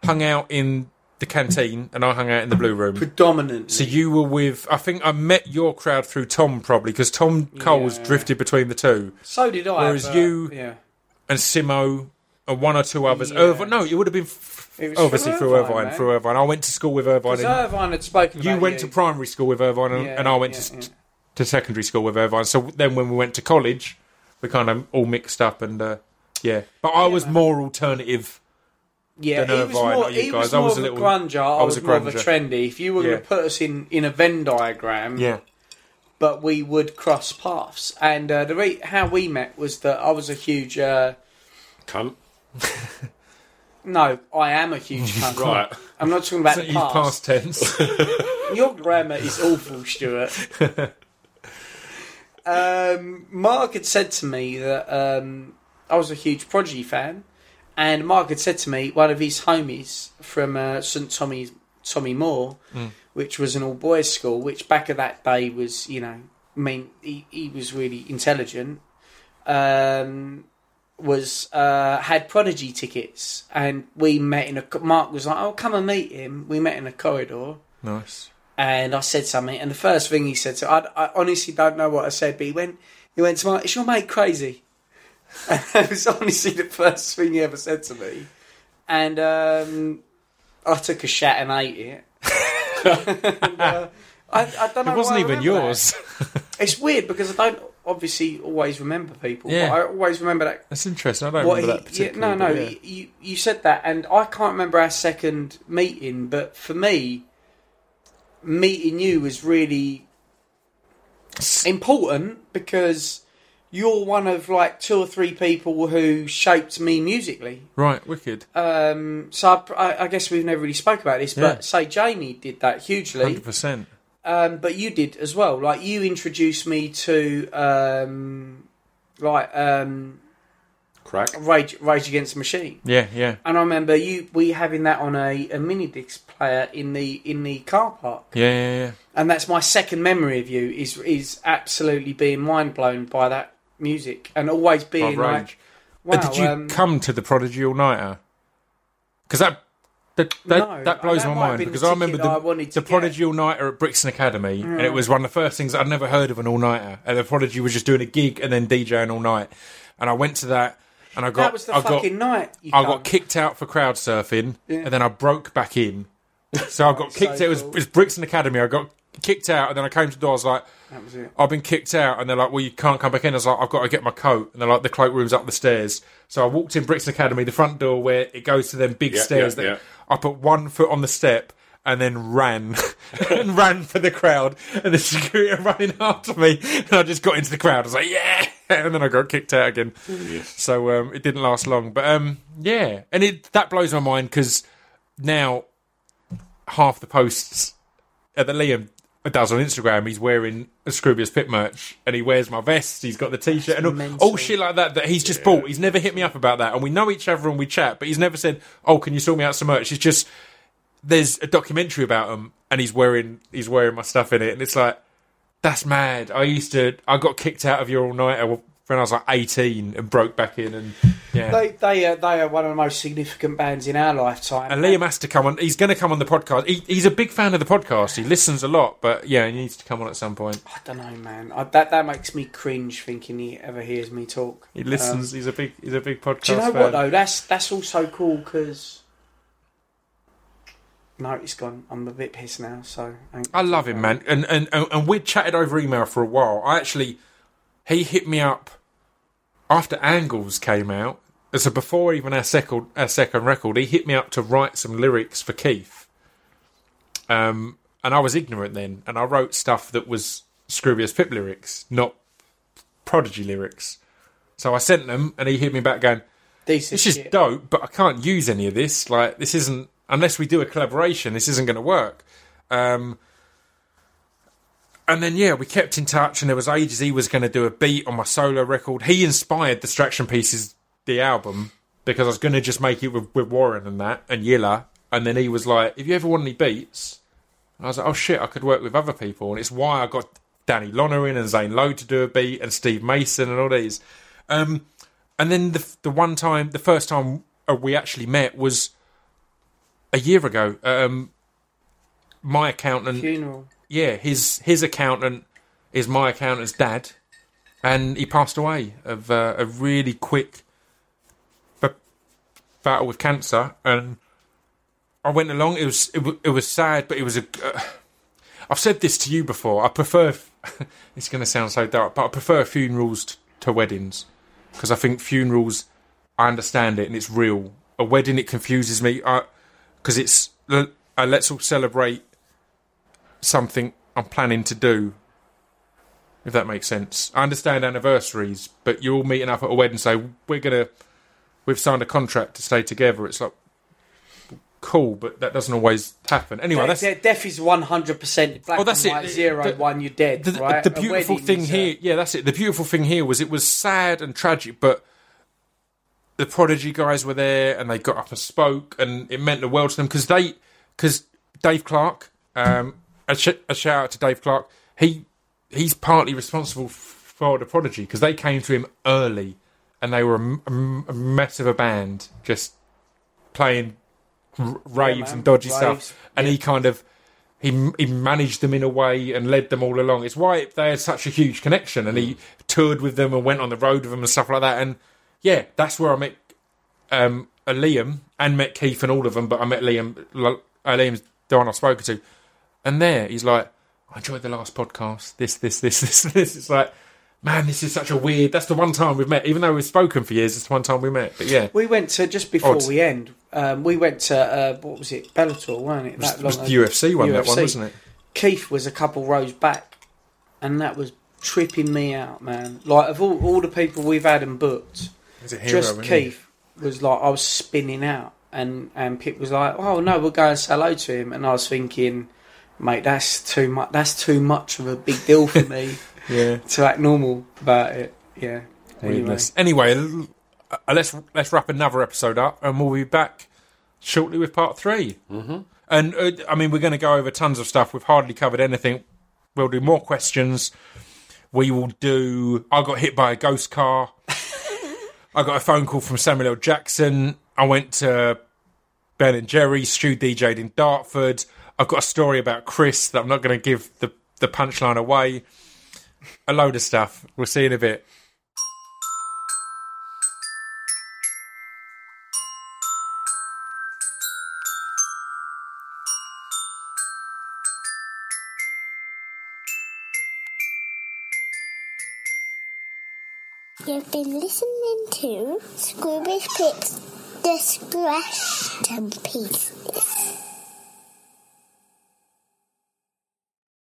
hung out in the canteen, and I hung out in the blue room. predominantly. So you were with. I think I met your crowd through Tom probably because Tom Coles Yeah. drifted between the two, so did I. Whereas but, you- yeah. and Simo, one or two others. Yeah. Irvine, no, it would have been f- obviously through through Irvine, Irvine. Through Irvine, I went to school with Irvine. Because and Irvine had spoken you went to primary school with Irvine, and, Yeah, and I went yeah, to, to secondary school with Irvine. So then when we went to college, we kind of all mixed up and uh, yeah. But I was man. more alternative. Yeah, than he was more, you he guys. was I was a little- grunger. I, I was, was a more of a trendy. If you were going to put us in, in a Venn diagram, Yeah, but we would cross paths. And uh, the re- how we met was that I was a huge. Uh, cunt. no, I am a huge cunt. Right. I'm not talking about the you've past. past tense. Your grammar is awful, Stuart. um, Mark had said to me that um, I was a huge Prodigy fan, and Mark had said to me one of his homies from uh, St Tommy's, Tommy Moore, which was an all boys school, which back of that day was, you know, I mean, he, he was really intelligent. Um, was uh, had Prodigy tickets, and we met in a. Mark was like, "Oh, come and meet him." We met in a corridor, nice. and I said something, and the first thing he said, to I, I honestly don't know what I said, but he went, he went to Mark, "Is your mate crazy?" And that was honestly the first thing he ever said to me, and um, I took a shat and ate it. and, uh, I, I don't know. It wasn't even yours. It's weird because I don't obviously always remember people. Yeah. but I always remember that That's interesting. I don't remember that he, yeah, no, no, yeah. you you said that, and I can't remember our second meeting, but for me, meeting you was really important because you're one of like two or three people who shaped me musically. Right, wicked. Um, so I, I, I guess we've never really spoke about this, Yeah. but say Jamie did that hugely. Hundred percent. Um, but you did as well. Like you introduced me to um, like um, Crack. Rage, Rage Against the Machine. Yeah, yeah. And I remember you we having that on a, a mini disc player in the in the car park. Yeah, yeah, yeah. And that's my second memory of you is is absolutely being mind blown by that music and always being By like Rage. wow, Uh, did you um, come to the Prodigy All Nighter? Because that that that, No, that blows that my mind because I remember the, I wanted the. Prodigy All Nighter at Brixton Academy, and it mm. was one of the first things I'd never heard of an all nighter. And the Prodigy was just doing a gig and then DJing all night. And I went to that, and I got that was the I got fucking night. You I come. got kicked out for crowd surfing, Yeah. and then I broke back in. So I got so kicked. it was cool. it was Brixton Academy. I got kicked out, and then I came to the door. I was like, That was it. I've been kicked out, and they're like, well, you can't come back in. I was like, I've got to get my coat, and they're like, the cloakroom's up the stairs. So I walked in Brixton Academy, the front door where it goes to them big Yeah, stairs. yeah, that yeah. I put one foot on the step. And then ran and ran for the crowd, and the security are running after me. And I just got into the crowd. I was like, "Yeah!" And then I got kicked out again. So um, it didn't last long, but um, yeah, and it that blows my mind because now half the posts at the Liam does on Instagram, he's wearing a Scroobius Pip merch, and he wears my vest. He's got the T-shirt and all, oh, mental. all shit like that that he's just bought. He's never hit me up about that, and we know each other and we chat, but he's never said, "Oh, can you sort me out some merch?" It's just there's a documentary about him, and he's wearing he's wearing my stuff in it, and it's like that's mad. I used to I got kicked out of your all nighter when I was like 18 and broke back in, and yeah. They they are, they are one of the most significant bands in our lifetime. And Liam has to come on. He's going to come on the podcast. He, he's a big fan of the podcast. He listens a lot, but yeah, he needs to come on at some point. I don't know, man. I, that that makes me cringe thinking he ever hears me talk. He listens. Um, he's a big. He's a big podcast. Do you know fan. what though? That's that's also cool because. No, it's gone. I'm a bit pissed now, so. ain't- I love him, man. And, and and and we'd chatted over email for a while. I actually, he hit me up after Angles came out. So before even our second our second record, he hit me up to write some lyrics for Keith. Um, and I was ignorant then, and I wrote stuff that was Scroobius Pip lyrics, not Prodigy lyrics. So I sent them, and he hit me back going, Decent this is shit. dope, but I can't use any of this. Like, this isn't unless we do a collaboration. This isn't going to work. Um, and then yeah, we kept in touch, and there was ages he was going to do a beat on my solo record. He inspired Distraction Pieces, the album, because I was going to just make it with, with Warren and that and Yilla. And then he was like, "If you ever want any beats," and I was like, "Oh shit, I could work with other people." And it's why I got Danny Lohner in and Zane Lowe to do a beat and Steve Mason and all these. Um, and then the the one time, the first time uh, we actually met was a year ago. Um, my accountant, Funeral. yeah, his his accountant is my accountant's dad, and he passed away of uh, a really quick battle with cancer. And I went along. It was it, w- it was sad, but it was a. Uh, I've said this to you before. I prefer. it's going to sound so dark, but I prefer funerals t- to weddings because I think funerals. I understand it and it's real. A wedding, it confuses me because it's uh, let's all celebrate something I'm planning to do. If that makes sense, I understand anniversaries, but you're all meeting up at a wedding, so we're gonna, we've signed a contract to stay together. It's like cool, but that doesn't always happen. Anyway, De- that's de- death is 100% black Oh, that's and it. white, zero, The- one, you're dead, the, right? the beautiful thing here, yeah, that's it. The beautiful thing here was it was sad and tragic, but the Prodigy guys were there and they got up and spoke, and it meant the world to them because they, because Dave Clark, um, a, sh- a shout out to Dave Clark, he he's partly responsible for the Prodigy because they came to him early, and they were a, m- a m- a mess of a band, just playing r- raves man. and dodgy Raves, stuff, and he kind of he he managed them in a way and led them all along. It's why they had such a huge connection, and he toured with them and went on the road with them and stuff like that. And yeah, that's where I met um, uh, Liam and met Keith and all of them. But I met Liam. Uh, Liam's the one I've spoken to, and there he's like, I enjoyed the last podcast. This, this, this, this, this. It's like. Man, this is such a weird. That's the one time we've met, even though we've spoken for years. It's the one time we met. But yeah, We went to, just before we end, um, we went to, uh, what was it, Bellator, wasn't it? it was, That was long the. UFC one, that one, wasn't it? Keith was a couple rows back, and that was tripping me out, man. Like, of all, all the people we've had and booked, hero, just? Keith was like, I was spinning out, and, and Pip was like, oh no, we'll go and say hello to him. And I was thinking, mate, that's too much, that's too much of a big deal for me Yeah. to act normal about it. Yeah. Anyway. Anyway, uh, let's let's wrap another episode up, and we'll be back shortly with part 3 Mm-hmm. And uh, I mean, we're going to go over tons of stuff. We've hardly covered anything. We'll do more questions. We will do. I got hit by a ghost car. I got a phone call from Samuel L. Jackson. I went to Ben and Jerry. Stu DJ'd in Dartford. I've got a story about Chris that I'm not going to give the the punchline away a load of stuff. We'll see in a bit. You've been listening to Scroobius Pip's Distraction Pieces.